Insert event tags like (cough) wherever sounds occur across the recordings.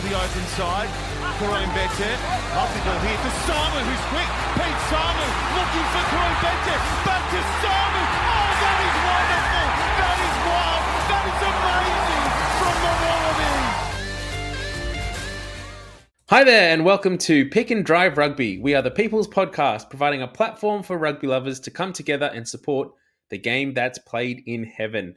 to the open side. Koroibete. Ball here Samu, who's quick. Pete Samu looking for Koroibete. Back to Samu. Oh, that is wonderful. That is wild. That is amazing from the Wallabies. Hi there, and welcome to Pick and Drive Rugby. We are the People's Podcast, providing a platform for rugby lovers to come together and support the game that's played in heaven.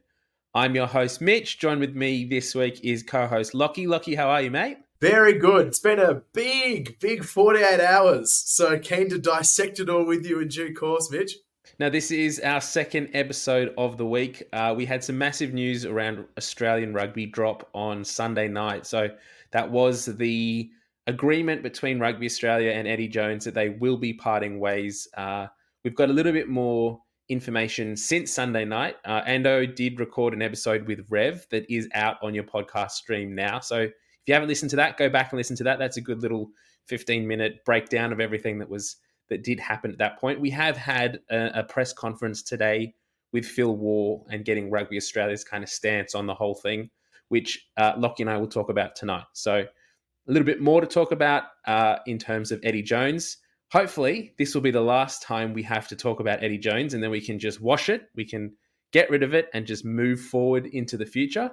I'm your host, Mitch. Joined with me this week is co host Lachie. Lachie, how are you, mate? Very good. It's been a big, big 48 hours. So keen to dissect it all with you in due course, Mitch. Now, this is our second episode of the week. Uh, we had some massive news around Australian rugby drop on Sunday night. So that was the agreement between Rugby Australia and Eddie Jones that they will be parting ways. Uh, we've got a little bit more information since Sunday night. Uh, Ando did record an episode with Rev that is out on your podcast stream now. So if you haven't listened to that, go back and listen to that. That's a good little 15 minute breakdown of everything that was that did happen at that point. We have had a, a press conference today with Phil Waugh and getting Rugby Australia's kind of stance on the whole thing, which uh, Lachie and I will talk about tonight. So a little bit more to talk about uh, in terms of Eddie Jones hopefully this will be the last time we have to talk about Eddie Jones and then we can just wash it. We can get rid of it and just move forward into the future.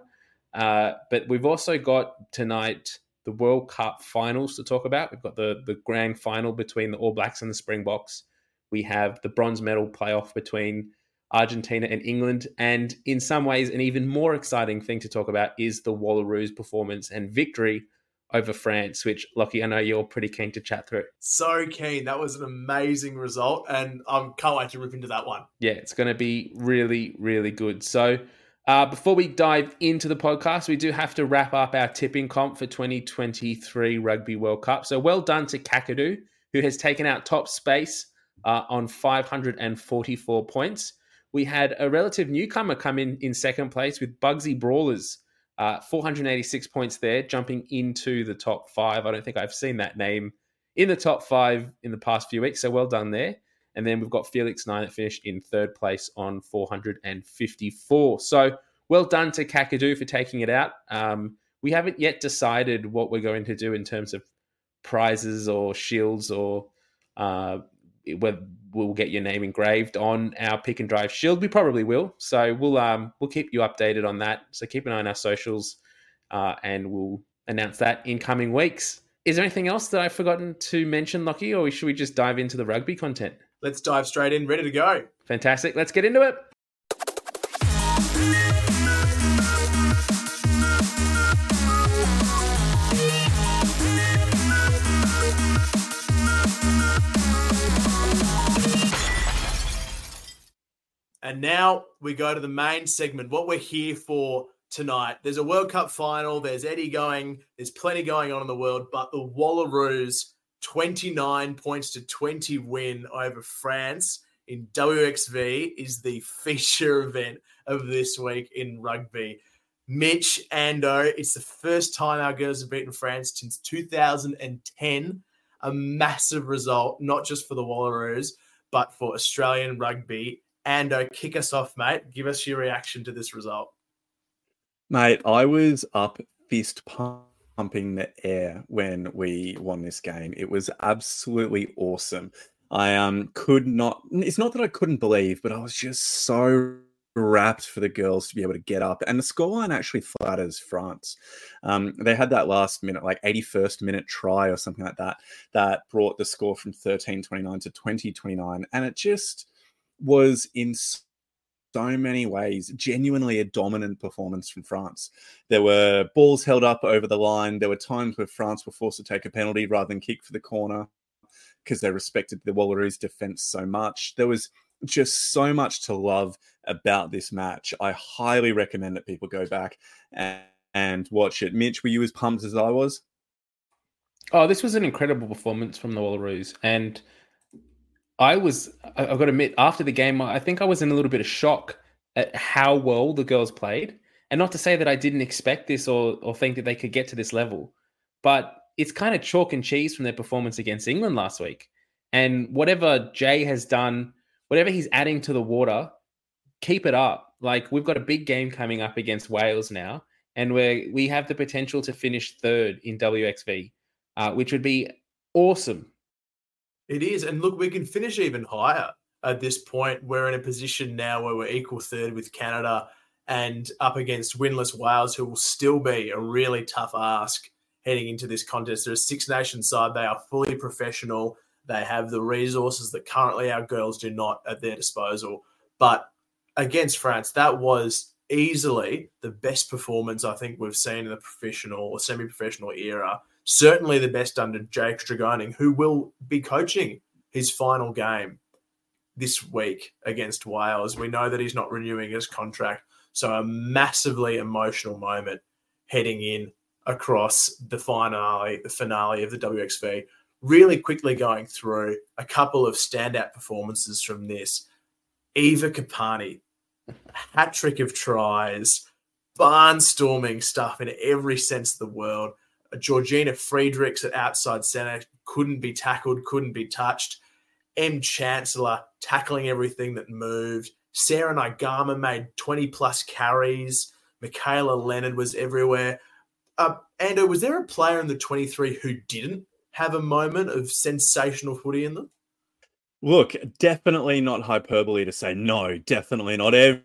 Uh, but we've also got tonight the World Cup finals to talk about. We've got the, the grand final between the All Blacks and the Springboks. We have the bronze medal playoff between Argentina and England. And in some ways, an even more exciting thing to talk about is the Wallaroos performance and victory over France, which Lachie, I know you're pretty keen to chat through. So keen. That was an amazing result, and I um, can't wait to rip into that one. Yeah, it's going to be really, really good. So, uh, before we dive into the podcast, we do have to wrap up our tipping comp for 2023 Rugby World Cup. So, well done to Kakadu, who has taken out top space uh, on 544 points. We had a relative newcomer come in in second place with Bugsy Brawlers uh, 486 points there, jumping into the top five. I don't think I've seen that name in the top five in the past few weeks. So well done there. And then we've got Felix Nine that finished in third place on 454. So well done to Kakadu for taking it out. Um, we haven't yet decided what we're going to do in terms of prizes or shields or uh, whether we'll get your name engraved on our pick and drive shield. We probably will. So we'll um we'll keep you updated on that. So keep an eye on our socials, uh, and we'll announce that in coming weeks. Is there anything else that I've forgotten to mention, Lachie, or should we just dive into the rugby content? Let's dive straight in, ready to go. Fantastic. Let's get into it. And now we go to the main segment, what we're here for tonight. There's a World Cup final, there's Eddie going, there's plenty going on in the world, but the Wallaroos 29 points to 20 win over France in WXV is the feature (laughs) event of this week in rugby. Mitch Ando, it's the first time our girls have beaten France since 2010. A massive result, not just for the Wallaroos, but for Australian rugby and uh, kick us off, mate. Give us your reaction to this result. Mate, I was up fist pumping the air when we won this game. It was absolutely awesome. I um could not it's not that I couldn't believe, but I was just so wrapped for the girls to be able to get up. And the scoreline actually flatters France. Um, they had that last minute, like 81st minute try or something like that, that brought the score from 13 29 to 20 29. And it just was in so many ways genuinely a dominant performance from France. There were balls held up over the line. There were times where France were forced to take a penalty rather than kick for the corner because they respected the Wallaroos defense so much. There was just so much to love about this match. I highly recommend that people go back and, and watch it. Mitch, were you as pumped as I was? Oh, this was an incredible performance from the Wallaroos. And I was, I've got to admit, after the game, I think I was in a little bit of shock at how well the girls played. And not to say that I didn't expect this or, or think that they could get to this level, but it's kind of chalk and cheese from their performance against England last week. And whatever Jay has done, whatever he's adding to the water, keep it up. Like we've got a big game coming up against Wales now. and we we have the potential to finish third in WXV, uh, which would be awesome. It is, and look, we can finish even higher at this point. We're in a position now where we're equal third with Canada and up against winless Wales, who will still be a really tough ask heading into this contest. They're a Six Nations side. They are fully professional. They have the resources that currently our girls do not at their disposal. But against France, that was easily the best performance I think we've seen in the professional or semi professional era. Certainly the best under Jay Tregoning, who will be coaching his final game this week against Wales. We know that he's not renewing his contract. So a massively emotional moment heading in across the finale, the finale of the WXV. Really quickly going through a couple of standout performances from this. Eva Karpani, hat trick of tries, barnstorming stuff in every sense of the world. Georgina Friedrichs at outside centre couldn't be tackled, couldn't be touched. M. Chancellor tackling everything that moved. Sarah Naiqama made 20 plus carries. Michaela Leonard was everywhere. Uh, Ando, was there a player in the 23 who didn't have a moment of sensational footy in them? Look, definitely not hyperbole to say no, definitely not. Every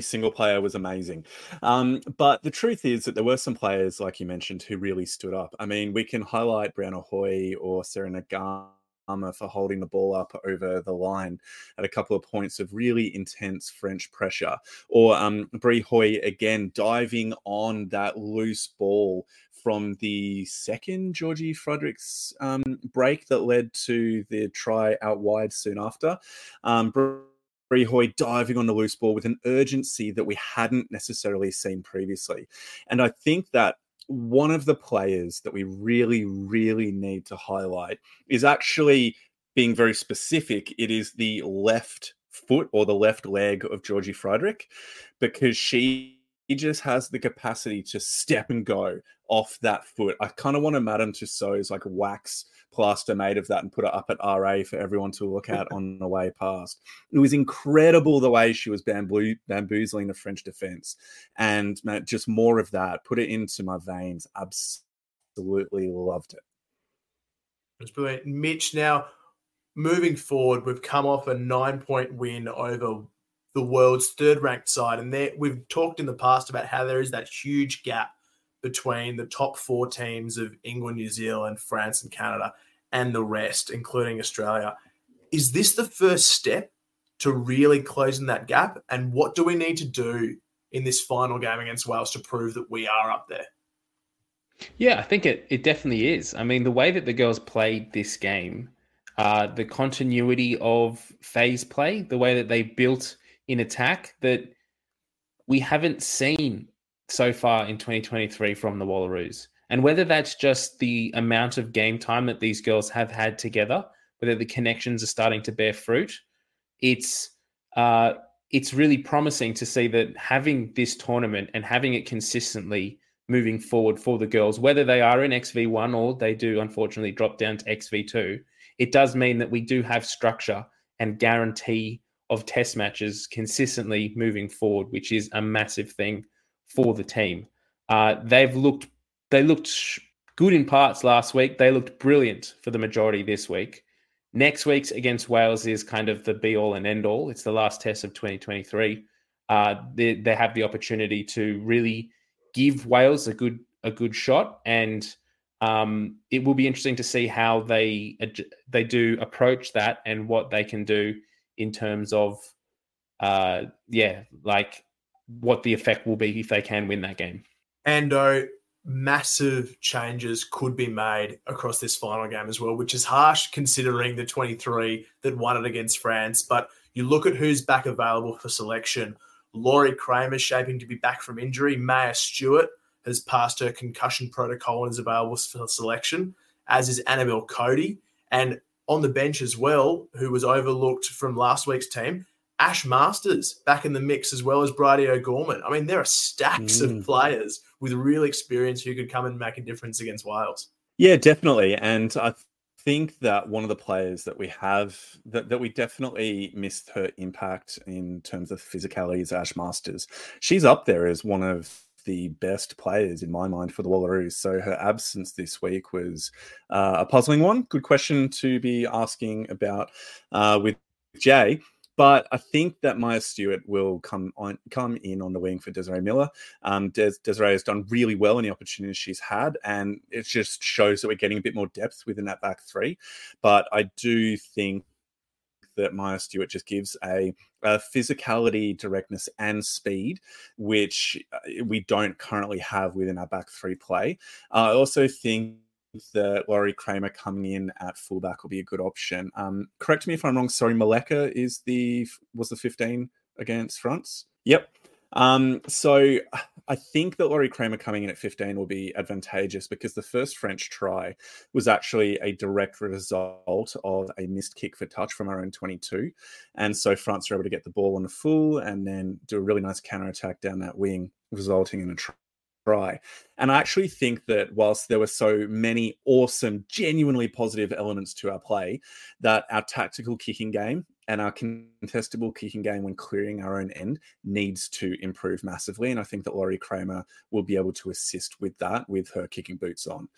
single player was amazing. Um, but the truth is that there were some players, like you mentioned, who really stood up. I mean, we can highlight Brianna Ahoy or Sarah Naiqama for holding the ball up over the line at a couple of points of really intense French pressure. Or um, Brie Hoy again diving on that loose ball from the second Georgie Friedrichs um, break that led to the try out wide soon after. Um, Hoy diving on the loose ball with an urgency that we hadn't necessarily seen previously. And I think that one of the players that we really, really need to highlight is actually being very specific. It is the left foot or the left leg of Georgie Friedrich because she just has the capacity to step and go off that foot. I kind of want to Madame Tussauds like wax plaster made of that and put it up at RA for everyone to look at on the way past. It was incredible the way she was bamboo- bamboozling the French defense. And man, just more of that, put it into my veins. Absolutely loved it. It's brilliant. Mitch, now moving forward, we've come off a nine point win over the world's third ranked side. And there, we've talked in the past about how there is that huge gap between the top four teams of England, New Zealand, France, and Canada, and the rest, including Australia. Is this the first step to really closing that gap? And what do we need to do in this final game against Wales to prove that we are up there? Yeah, I think it, it definitely is. I mean, the way that the girls played this game, uh, the continuity of phase play, the way that they built in attack that we haven't seen so far in 2023 from the Wallaroos. And whether that's just the amount of game time that these girls have had together, whether the connections are starting to bear fruit, it's uh, it's really promising to see that having this tournament and having it consistently moving forward for the girls, whether they are in XV1 or they do unfortunately drop down to XV2, it does mean that we do have structure and guarantee of test matches consistently moving forward, which is a massive thing for the team. Uh, they've looked they looked good in parts last week. They looked brilliant for the majority this week. Next week's against Wales is kind of the be all and end all. It's the last test of 2023. Uh, they, they have the opportunity to really give Wales a good a good shot, and um, it will be interesting to see how they they do approach that and what they can do in terms of uh, yeah, like what the effect will be if they can win that game. And uh, massive changes could be made across this final game as well, which is harsh considering the 23 that won it against France. But you look at who's back available for selection. Lori Cramer shaping to be back from injury. Maya Stewart has passed her concussion protocol and is available for selection, as is Annabelle Codey. And on the bench as well, who was overlooked from last week's team, Ash Marsters back in the mix as well as Bridie O'Gorman. I mean, there are stacks mm. of players with real experience who could come and make a difference against Wales. Yeah, definitely. And I think that one of the players that we have that, that we definitely missed her impact in terms of physicality is Ash Marsters. She's up there as one of the best players in my mind for the Wallaroos. So her absence this week was uh, a puzzling one. Good question to be asking about uh, with Jay. But I think that Maya Stewart will come on, come in on the wing for Desiree Miller. Um, Des- Desiree has done really well in the opportunities she's had, and it just shows that we're getting a bit more depth within that back three. But I do think that Maya Stewart just gives a, a, physicality, directness, and speed, which uh, we don't currently have within our back three play. Uh, I also think that Lori Cramer coming in at fullback will be a good option. Um, correct me if I'm wrong. Sorry, Maleka is the was the 15 against France. Yep. Um, so I think that Lori Cramer coming in at 15 will be advantageous because the first French try was actually a direct result of a missed kick for touch from our own 22. And so France were able to get the ball on the full and then do a really nice counter attack down that wing, resulting in a try try. And I actually think that whilst there were so many awesome, genuinely positive elements to our play, that our tactical kicking game and our contestable kicking game when clearing our own end needs to improve massively. And I think that Lori Cramer will be able to assist with that with her kicking boots on.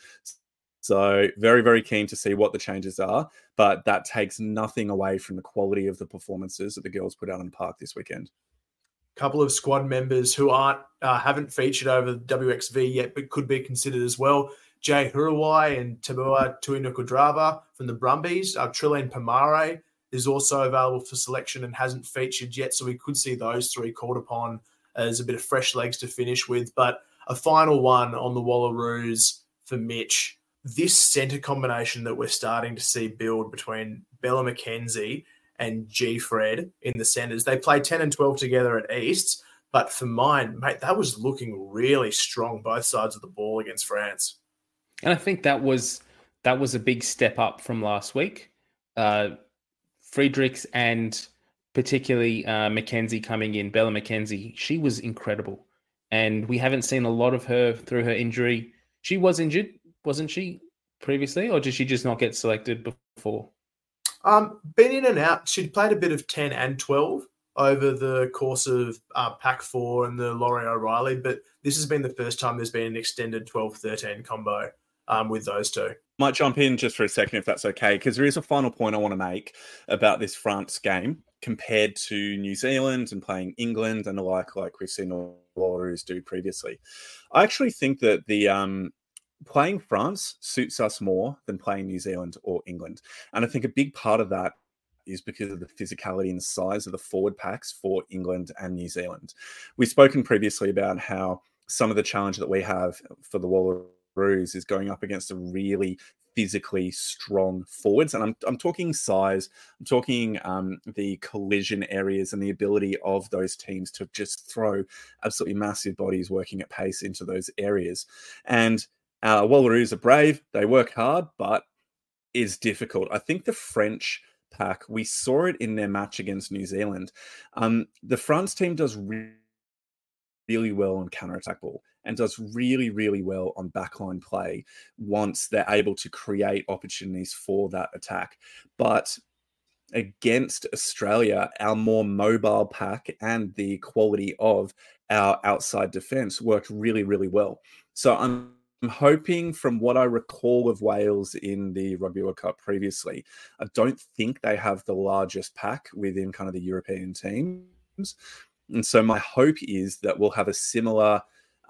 So, very, very keen to see what the changes are, but that takes nothing away from the quality of the performances that the girls put out on the park this weekend couple of squad members who aren't uh, haven't featured over WXV yet, but could be considered as well. Jay Hurawai and Tabua Tuinakauvadra from the Brumbies. Uh, Trilleen Pomare is also available for selection and hasn't featured yet, so we could see those three called upon as a bit of fresh legs to finish with. But a final one on the Wallaroos for Mitch. This centre combination that we're starting to see build between Bella McKenzie and G Fred in the centers. They play 10 and 12 together at East, but for mine, mate, that was looking really strong both sides of the ball against France. And I think that was that was a big step up from last week. Uh, Friedrichs and particularly uh, McKenzie coming in, Bella McKenzie, she was incredible. And we haven't seen a lot of her through her injury. She was injured, wasn't she, previously, or did she just not get selected before? Um, been in and out. She'd played a bit of 10 and 12 over the course of uh, Pack 4 and the Laurie O'Reilly, but this has been the first time there's been an extended 12 13 combo um, with those two. Might jump in just for a second if that's okay, because there is a final point I want to make about this France game compared to New Zealand and playing England and the like, like we've seen the Warriors do previously. I actually think that the um, playing France suits us more than playing New Zealand or England. And I think a big part of that is because of the physicality and size of the forward packs for England and New Zealand. We've spoken previously about how some of the challenge that we have for the Wallaroos is going up against a really physically strong forwards. And I'm, I'm talking size, I'm talking um, the collision areas and the ability of those teams to just throw absolutely massive bodies working at pace into those areas. And uh, Wallaroos are brave, they work hard, but it's difficult. I think the French pack, we saw it in their match against New Zealand. Um, the France team does really, really well on counter attack ball and does really, really well on backline play once they're able to create opportunities for that attack. But against Australia, our more mobile pack and the quality of our outside defense worked really, really well. So I'm I'm hoping, from what I recall of Wales in the Rugby World Cup previously, I don't think they have the largest pack within kind of the European teams. And so my hope is that we'll have a similar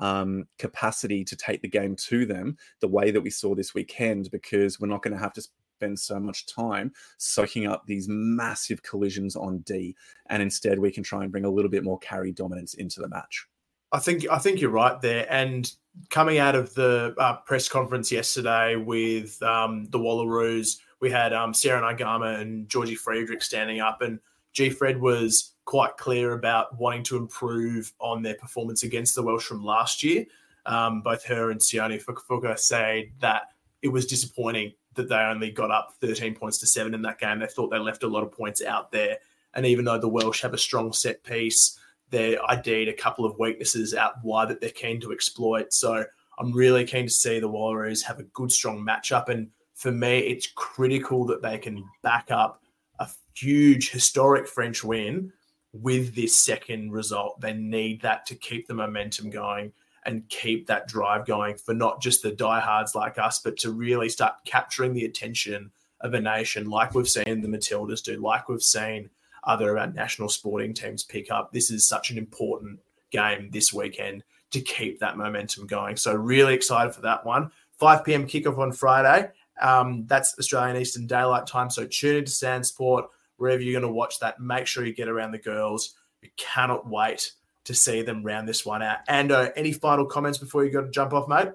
um, capacity to take the game to them the way that we saw this weekend, because we're not going to have to spend so much time soaking up these massive collisions on D. And instead, we can try and bring a little bit more carry dominance into the match. I think I think you're right there. And coming out of the uh, press conference yesterday with um, the Wallaroos, we had um, Sarah Naiqama and Georgie Friedrich standing up, and G. Fred was quite clear about wanting to improve on their performance against the Welsh from last year. Um, both her and Sione Fukafuka say that it was disappointing that they only got up 13 points to seven in that game. They thought they left a lot of points out there. And even though the Welsh have a strong set piece, they ID'd a couple of weaknesses out wide that they're keen to exploit. So I'm really keen to see the Warriors have a good, strong matchup. And for me, it's critical that they can back up a huge, historic French win with this second result. They need that to keep the momentum going. and keep that drive going for not just the diehards like us, but to really start capturing the attention of a nation like we've seen the Matildas do, like we've seen other of national sporting teams pick up. This is such an important game this weekend to keep that momentum going. So, really excited for that one. 5 p.m. kickoff on Friday. Um, that's Australian Eastern Daylight Time. So, tune into Stan Sport wherever you're going to watch that. Make sure you get around the girls. We cannot wait to see them round this one out. And uh, any final comments before you got to jump off, mate?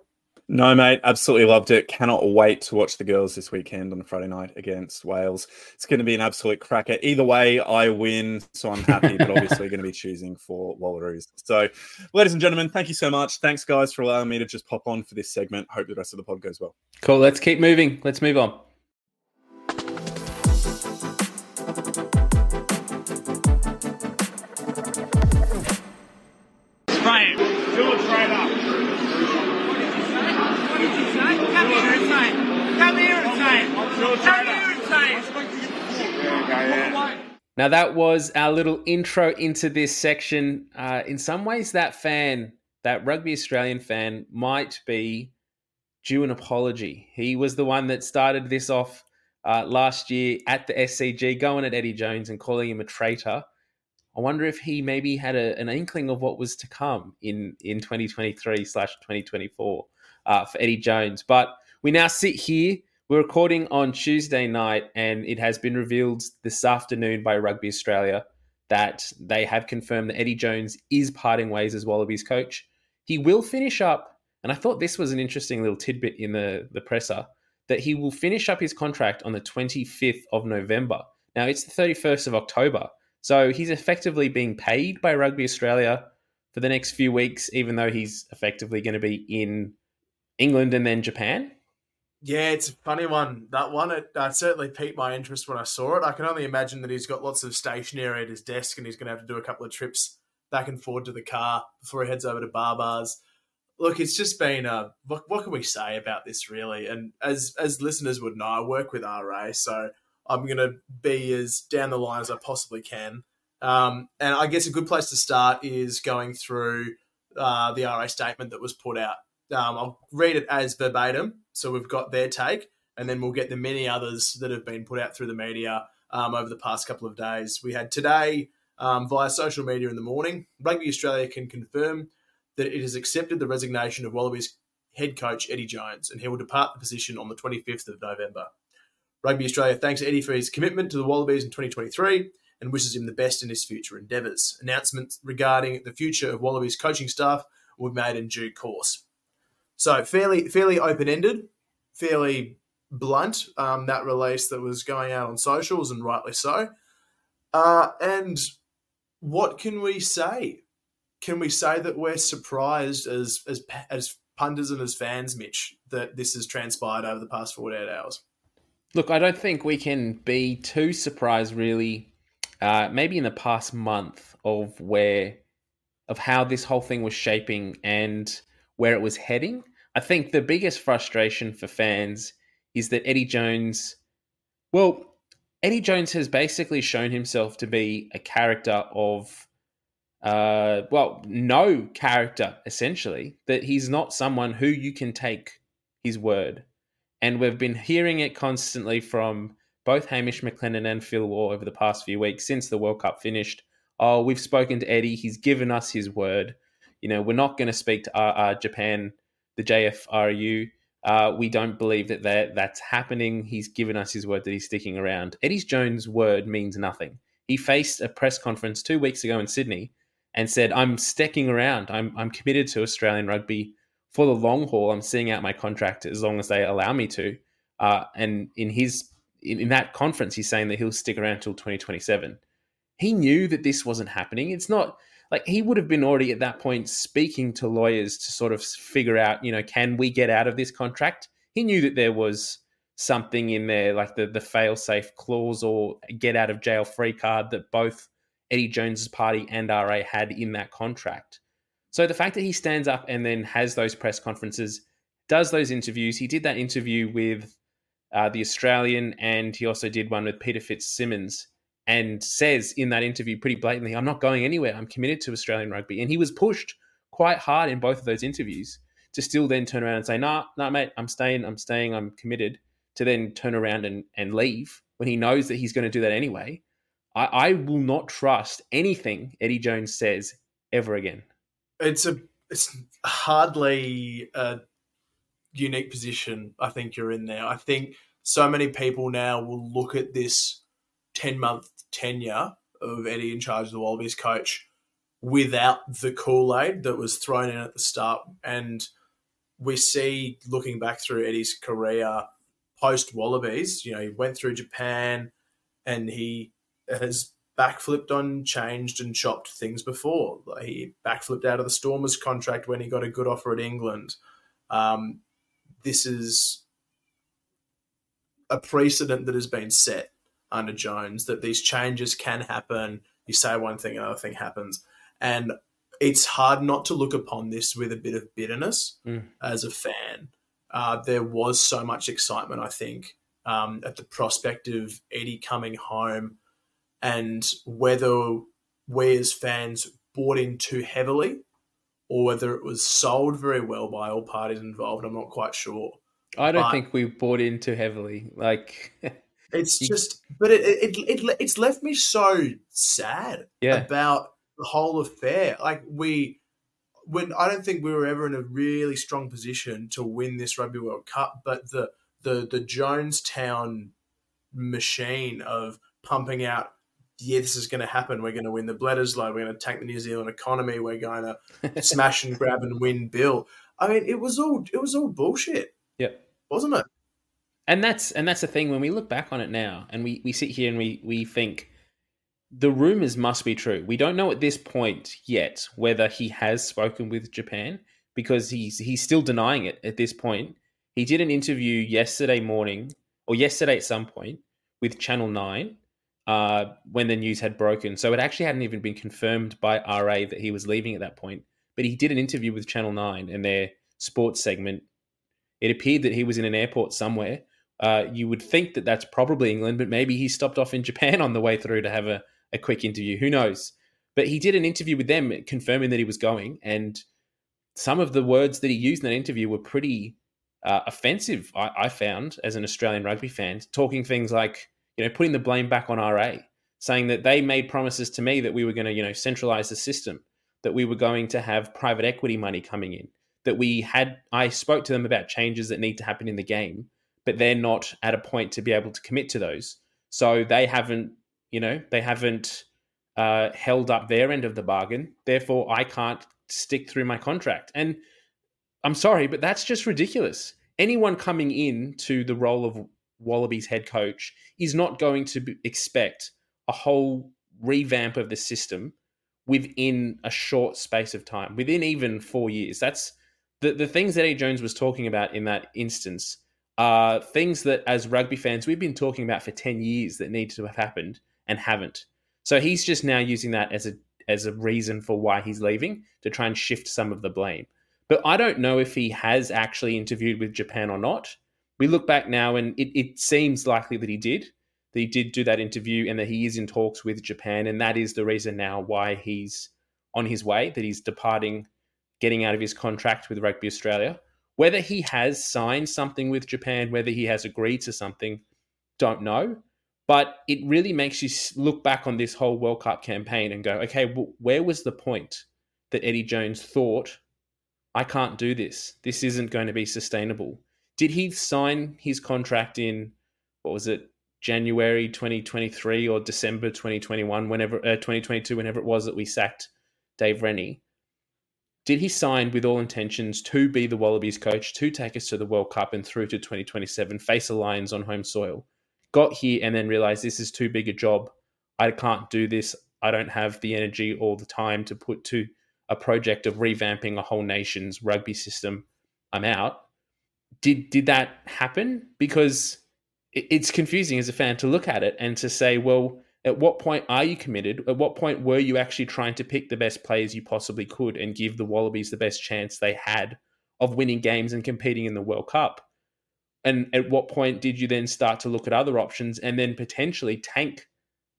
No, mate, absolutely loved it. Cannot wait to watch the girls this weekend on Friday night against Wales. It's going to be an absolute cracker. Either way, I win, so I'm happy, but (laughs) obviously going to be choosing for Wallaroos. So, ladies and gentlemen, thank you so much. Thanks, guys, for allowing me to just pop on for this segment. Hope the rest of the pod goes well. Cool. Let's keep moving. Let's move on. Now, that was our little intro into this section. Uh, in some ways, that fan, that Rugby Australian fan, might be due an apology. He was the one that started this off uh, last year at the SCG, going at Eddie Jones and calling him a traitor. I wonder if he maybe had a, an inkling of what was to come in, in 2023 slash 2024 uh, for Eddie Jones. But we now sit here we're recording on Tuesday night, and it has been revealed this afternoon by Rugby Australia that they have confirmed that Eddie Jones is parting ways as Wallabies coach. He will finish up, and I thought this was an interesting little tidbit in the, the presser, that he will finish up his contract on the 25th of November. Now, it's the 31st of October, so he's effectively being paid by Rugby Australia for the next few weeks, even though he's effectively going to be in England and then Japan. Yeah, it's a funny one. That one, it uh, certainly piqued my interest when I saw it. I can only imagine that he's got lots of stationery at his desk and he's going to have to do a couple of trips back and forward to the car before he heads over to Barbars. Look, it's just been uh, what, what can we say about this really? And as as listeners would know, I work with RA, so I'm going to be as down the line as I possibly can. Um, and I guess a good place to start is going through uh, the RA statement that was put out. Um, I'll read it as verbatim so we've got their take, and then we'll get the many others that have been put out through the media um, over the past couple of days. We had today um, via social media in the morning. Rugby Australia can confirm that it has accepted the resignation of Wallabies head coach Eddie Jones, and he will depart the position on the 25th of November. Rugby Australia thanks Eddie for his commitment to the Wallabies in 2023 and wishes him the best in his future endeavours. Announcements regarding the future of Wallabies coaching staff will be made in due course. So fairly fairly open ended, fairly blunt. Um, that release that was going out on socials, and rightly so. Uh, and what can we say? Can we say that we're surprised as as as punters and as fans, Mitch, that this has transpired over the past forty eight hours? Look, I don't think we can be too surprised, really. Uh, maybe in the past month of where of how this whole thing was shaping and where it was heading. I think the biggest frustration for fans is that Eddie Jones, well, Eddie Jones has basically shown himself to be a character of, uh, well, no character, essentially, that he's not someone who you can take his word. And we've been hearing it constantly from both Hamish McLennan and Phil Waugh over the past few weeks since the World Cup finished. Oh, we've spoken to Eddie. He's given us his word you know, we're not going to speak to uh, uh, Japan, the JFRU. Uh, we don't believe that, that that's happening. He's given us his word that he's sticking around. Eddie Jones' word means nothing. He faced a press conference two weeks ago in Sydney and said, "I'm sticking around. I'm I'm committed to Australian rugby for the long haul. I'm seeing out my contract as long as they allow me to." Uh, and in his in, in that conference, he's saying that he'll stick around until 2027. He knew that this wasn't happening. It's not like he would have been already at that point speaking to lawyers to sort of figure out, you know, can we get out of this contract? He knew that there was something in there like the the fail safe clause or get out of jail free card that both Eddie Jones's party and RA had in that contract. So the fact that he stands up and then has those press conferences, does those interviews, he did that interview with uh, the Australian and he also did one with Peter FitzSimons and says in that interview pretty blatantly, I'm not going anywhere. I'm committed to Australian rugby. And he was pushed quite hard in both of those interviews to still then turn around and say, nah, nah, mate, I'm staying, I'm staying, I'm committed, to then turn around and, and leave when he knows that he's going to do that anyway. I, I will not trust anything Eddie Jones says ever again. It's a it's hardly a unique position I think you're in there. I think so many people now will look at this 10 month tenure of Eddie in charge of the Wallabies coach without the Kool Aid that was thrown in at the start. And we see, looking back through Eddie's career post Wallabies, you know, he went through Japan and he has backflipped on, changed, and chopped things before. He backflipped out of the Stormers contract when he got a good offer at England. Um, this is a precedent that has been set under Jones that these changes can happen. You say one thing, another thing happens. And it's hard not to look upon this with a bit of bitterness Mm. as a fan. Uh, there was so much excitement, I think, um, at the prospect of Eddie coming home and whether we as fans bought in too heavily or whether it was sold very well by all parties involved, I'm not quite sure. I don't But- think we bought in too heavily. Like, (laughs) It's just, but it, it, it, it's left me so sad yeah, about the whole affair. Like we, when I don't think we were ever in a really strong position to win this Rugby World Cup, but the the the Jonestown machine of pumping out. Yeah, this is going to happen. We're going to win the Bledisloe. We're going to tank the New Zealand economy. We're going (laughs) to smash and grab and win Bill. I mean, it was all it was all bullshit, Yep. wasn't it? And that's and that's the thing when we look back on it now and we we sit here and we we think the rumors must be true. We don't know at this point yet whether he has spoken with japan because he's he's still denying it at this point. He did an interview yesterday morning or yesterday at some point with channel 9 uh, when the news had broken. So it actually hadn't even been confirmed by ra that he was leaving at that point but he did an interview with channel 9 and their sports segment. It appeared that he was in an airport somewhere uh, you would think that that's probably England, but maybe he stopped off in Japan on the way through to have a, a quick interview. Who knows? But he did an interview with them confirming that he was going. And some of the words that he used in that interview were pretty uh, offensive, I, I found, as an Australian rugby fan, talking things like, you know, putting the blame back on RA, saying that they made promises to me that we were going to, you know, centralize the system, that we were going to have private equity money coming in, that we had, I spoke to them about changes that need to happen in the game but they're not at a point to be able to commit to those. So they haven't, you know, they haven't uh, held up their end of the bargain. Therefore, I can't stick through my contract. And I'm sorry, but that's just ridiculous. Anyone coming in to the role of Wallabies head coach is not going to expect a whole revamp of the system within a short space of time, within even four years. That's the, the things that Eddie Jones was talking about in that instance are things that as rugby fans we've been talking about for 10 years that need to have happened and haven't. So he's just now using that as a as a reason for why he's leaving to try and shift some of the blame. But I don't know if he has actually interviewed with Japan or not. We look back now and it, it seems likely that he did. That he did do that interview and that he is in talks with Japan. And that is the reason now why he's on his way, that he's departing, getting out of his contract with Rugby Australia. Whether he has signed something with Japan, whether he has agreed to something, don't know. But it really makes you look back on this whole World Cup campaign and go, okay, well, where was the point that Eddie Jones thought, I can't do this? This isn't going to be sustainable. Did he sign his contract in, what was it, January 2023 or December 2021, whenever, uh, 2022, whenever it was that we sacked Dave Rennie? Did he sign with all intentions to be the Wallabies coach, to take us to the World Cup and through to 2027, face the Lions on home soil? Got here and then realized this is too big a job. I can't do this. I don't have the energy or the time to put to a project of revamping a whole nation's rugby system. I'm out. Did did that happen? Because it's confusing as a fan to look at it and to say, well, at what point are you committed? At what point were you actually trying to pick the best players you possibly could and give the Wallabies the best chance they had of winning games and competing in the World Cup? And at what point did you then start to look at other options and then potentially tank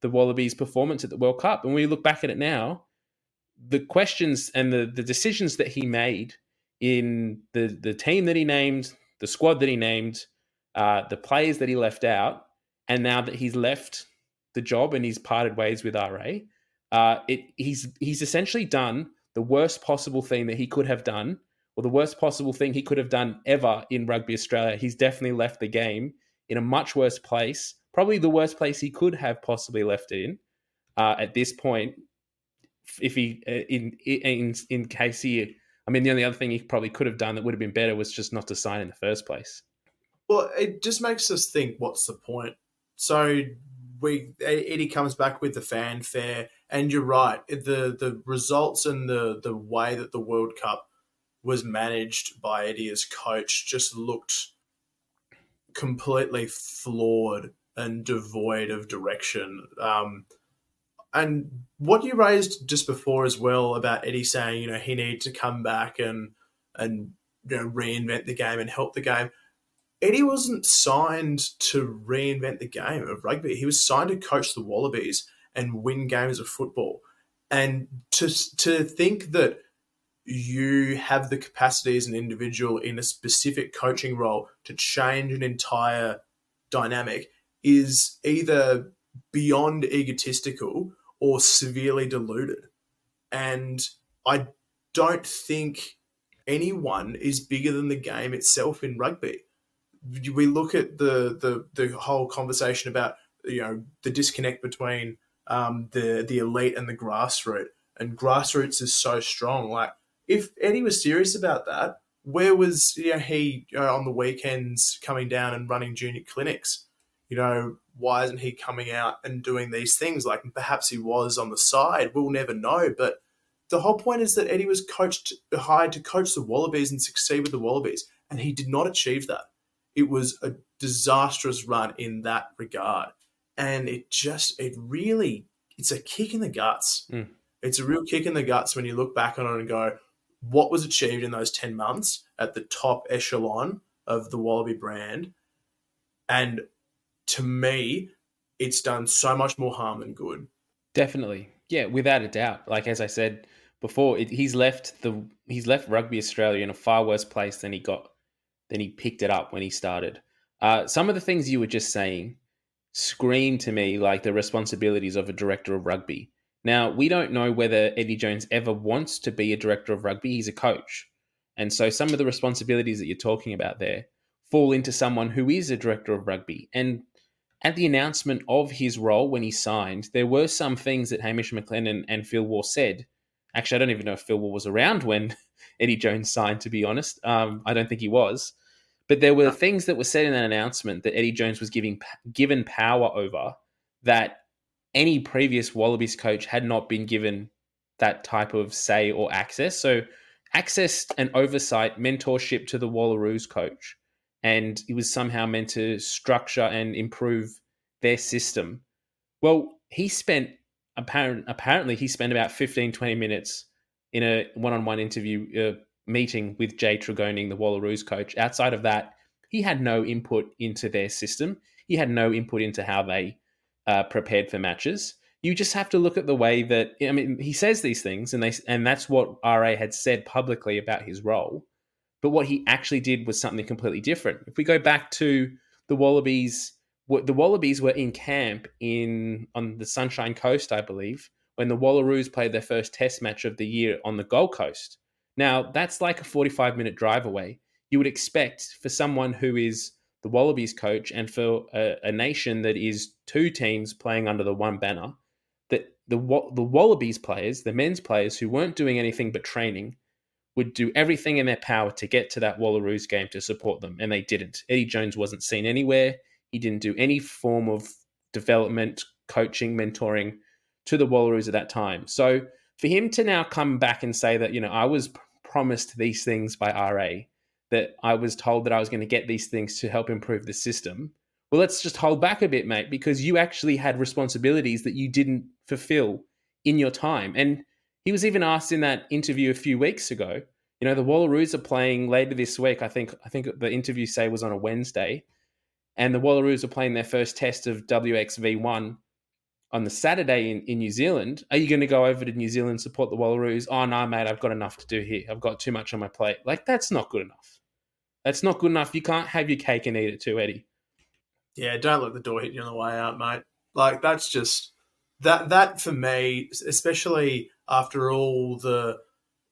the Wallabies' performance at the World Cup? And when you look back at it now, the questions and the the decisions that he made in the the team that he named, the squad that he named, uh, the players that he left out, and now that he's left the job and he's parted ways with RA, uh, it he's he's essentially done the worst possible thing that he could have done, or the worst possible thing he could have done ever in Rugby Australia. He's definitely left the game in a much worse place, probably the worst place he could have possibly left it in uh, at this point. If he uh, in in in case he, I mean, the only other thing he probably could have done that would have been better was just not to sign in the first place. Well, it just makes us think, what's the point? So we Eddie comes back with the fanfare, and you're right. The the results and the the way that the World Cup was managed by Eddie as coach just looked completely flawed and devoid of direction. Um, and what you raised just before as well about Eddie saying, you know, he needed to come back and and you know reinvent the game and help the game. Eddie wasn't signed to reinvent the game of rugby. He was signed to coach the Wallabies and win games of football. And to to think that you have the capacity as an individual in a specific coaching role to change an entire dynamic is either beyond egotistical or severely deluded. And I don't think anyone is bigger than the game itself in rugby. We look at the the the whole conversation about you know the disconnect between um, the the elite and the grassroots, and grassroots is so strong. Like if Eddie was serious about that, where was you know, he on the weekends coming down and running junior clinics? You know, why isn't he coming out and doing these things? Like perhaps he was on the side. We'll never know. But the whole point is that Eddie was coached, hired to coach the Wallabies and succeed with the Wallabies, and he did not achieve that. It was a disastrous run in that regard, and it just, it really, it's a kick in the guts. Mm. It's a real kick in the guts when you look back on it and go, what was achieved in those 10 months at the top echelon of the Wallaby brand. And to me, it's done so much more harm than good. Definitely. Yeah, without a doubt. Like as I said before, it, he's left the he's left rugby Australia in a far worse place than he got than he picked it up when he started. Uh, some of the things you were just saying scream to me like the responsibilities of a director of rugby. Now, we don't know whether Eddie Jones ever wants to be a director of rugby. He's a coach. And so some of the responsibilities that you're talking about there fall into someone who is a director of rugby. And at the announcement of his role when he signed, there were some things that Hamish McLennan and Phil Waugh said. Actually, I don't even know if Phil Waugh was around when Eddie Jones signed, to be honest. Um, I don't think he was. But there were things that were said in that announcement that Eddie Jones was giving given power over that any previous Wallabies coach had not been given that type of say or access. So, access and oversight, mentorship to the Wallaroos coach. And it was somehow meant to structure and improve their system. Well, he spent apparent, apparently he spent about 15, 20 minutes in a one-on-one interview uh, meeting with Jay Tregoning, the Wallaroos coach. Outside of that, he had no input into their system. He had no input into how they uh, prepared for matches. You just have to look at the way that I mean he says these things, and they and that's what RA had said publicly about his role. But what he actually did was something completely different. If we go back to the Wallabies, the Wallabies were in camp in on the Sunshine Coast, I believe, when the Wallaroos played their first Test match of the year on the Gold Coast. Now that's like a forty-five minute drive away. You would expect for someone who is the Wallabies coach and for a, a, nation that is two teams playing under the one banner, that the the Wallabies players, the men's players who weren't doing anything but training, would do everything in their power to get to that Wallaroos game to support them, and they didn't. Eddie Jones wasn't seen anywhere. He didn't do any form of development, coaching, mentoring to the Wallaroos at that time. So for him to now come back and say that you know I was promised these things by RA that I was told that I was going to get these things to help improve the system. Well, let's just hold back a bit, mate, because you actually had responsibilities that you didn't fulfill in your time. And he was even asked in that interview a few weeks ago. You know, the Wallaroos are playing later this week. I think I think the interview say was on a Wednesday, and the Wallaroos are playing their first test of WXV one on the Saturday in, in New Zealand, are you going to go over to New Zealand support the Wallaroos? Oh no, mate, I've got enough to do here. I've got too much on my plate. Like that's not good enough. That's not good enough. You can't have your cake and eat it too, Eddie. Yeah, don't let the door hit you on the way out, mate. Like that's just that that for me, especially after all the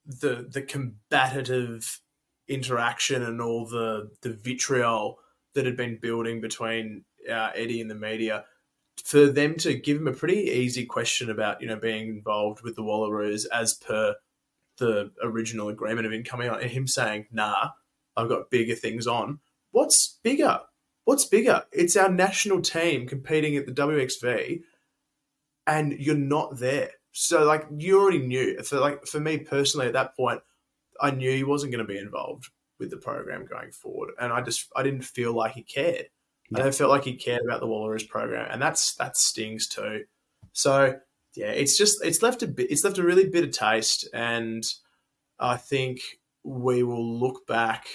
the the combative interaction and all the the vitriol that had been building between uh, Eddie and the media, for them to give him a pretty easy question about you know being involved with the Wallaroos as per the original agreement of him coming on and him saying, "Nah, I've got bigger things on." What's bigger? What's bigger? It's our national team competing at the WXV, and you're not there. So like you already knew. For like for me personally, at that point, I knew he wasn't going to be involved with the program going forward, and I just I didn't feel like he cared. I don't feel like he cared about the Wallaroos program, and that's that stings too. So yeah, it's just it's left a bit it's left a really bitter taste, and I think we will look back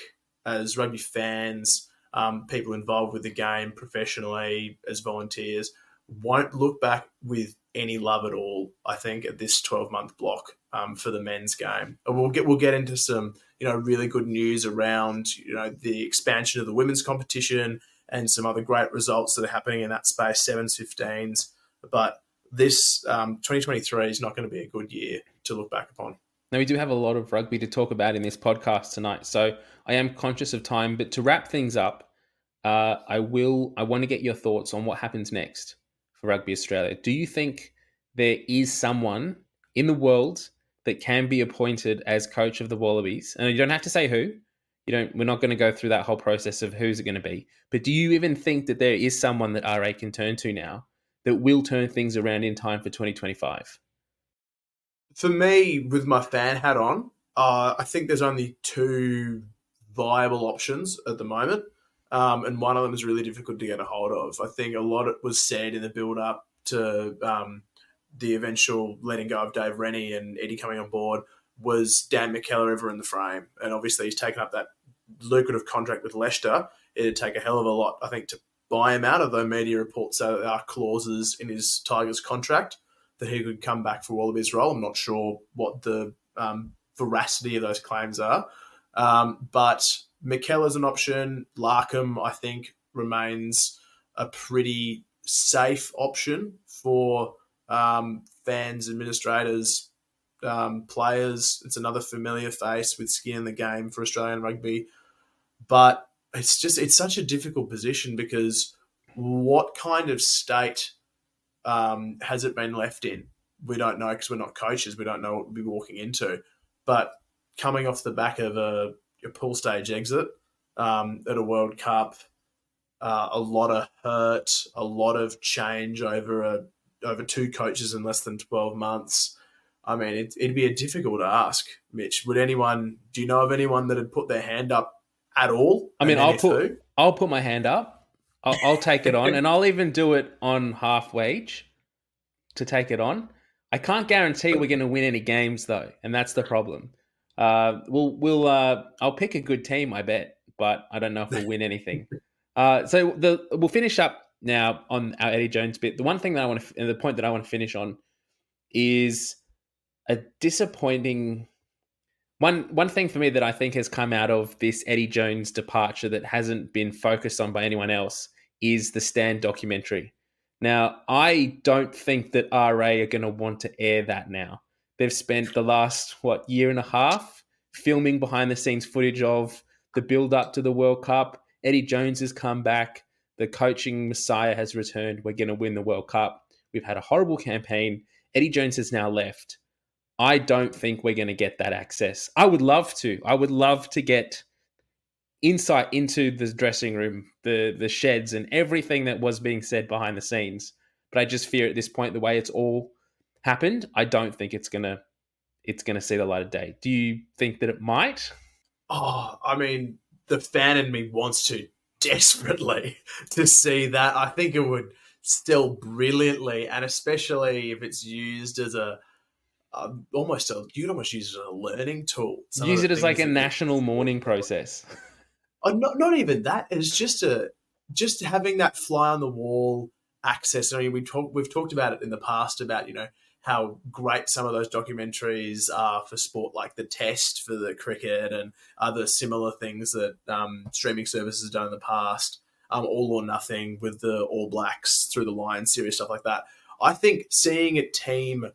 as rugby fans, um, people involved with the game professionally as volunteers, won't look back with any love at all. I think at this twelve month block um, for the men's game, and we'll get we'll get into some you know really good news around you know the expansion of the women's competition and some other great results that are happening in that space, sevens, 15s. But this um, 2023 is not going to be a good year to look back upon. Now, we do have a lot of rugby to talk about in this podcast tonight. So I am conscious of time. But to wrap things up, uh, I will. I want to get your thoughts on what happens next for Rugby Australia. Do you think there is someone in the world that can be appointed as coach of the Wallabies? And you don't have to say who, you don't we're not going to go through that whole process of who's it going to be but do you even think that there is someone that ra can turn to now that will turn things around in time for 2025 for me with my fan hat on uh, i think there's only two viable options at the moment um, and one of them is really difficult to get a hold of i think a lot was said in the build up to um, the eventual letting go of dave rennie and eddie coming on board was Dan McKellar ever in the frame? And obviously, he's taken up that lucrative contract with Leicester, it'd take a hell of a lot, I think, to buy him out. Although media reports say there are clauses in his Tigers contract that he could come back for Wallabies role. I'm not sure what the um, veracity of those claims are, um, but is an option. Larkham, I think, remains a pretty safe option for um, fans, administrators, um, players. It's another familiar face with skin in the game for Australian rugby. But it's just it's such a difficult position because what kind of state um, has it been left in? We don't know because we're not coaches. We don't know what we'll be walking into. But coming off the back of a, a pool stage exit um, at a World Cup, uh, a lot of hurt, a lot of change over a over two coaches in less than twelve months. I mean, it, would be a difficult ask, Mitch. Would anyone? Do you know of anyone that had put their hand up at all? I mean, I'll put I'll put my hand up. I'll, I'll take it on, (laughs) and I'll even do it on half wage to take it on. I can't guarantee we're going to win any games though, and that's the problem. Uh, we'll we'll uh, I'll pick a good team, I bet, but I don't know if we'll win anything. (laughs) Uh, so the we'll finish up now on our Eddie Jones bit. The one thing that I want to, the point that I want to finish on is a disappointing one one thing for me that I think has come out of this Eddie Jones departure that hasn't been focused on by anyone else is the Stan documentary. Now, I don't think that RA are going to want to air that now. They've spent the last what year and a half filming behind the scenes footage of the build up to the World Cup. Eddie Jones has come back. The coaching messiah has returned. We're going to win the World Cup. We've had a horrible campaign. Eddie Jones has now left. I don't think we're going to get that access. I would love to. I would love to get insight into the dressing room, the the sheds, and everything that was being said behind the scenes. But I just fear at this point, the way it's all happened, I don't think it's gonna it's gonna see the light of day. Do you think that it might? Oh, I mean, the fan in me wants to (laughs) desperately to see that. I think it would still brilliantly, and especially if it's used as a uh, almost a you'd almost use it as a learning tool. Some use it as like a national mourning process. Oh, (laughs) not not even that. It's just a just having that fly on the wall access. I mean, we talk, we've talked about it in the past about you know how great some of those documentaries are for sport, like the Test for the cricket and other similar things that um, streaming services have done in the past. Um, all or nothing with the All Blacks through the line series, stuff like that. I think seeing a team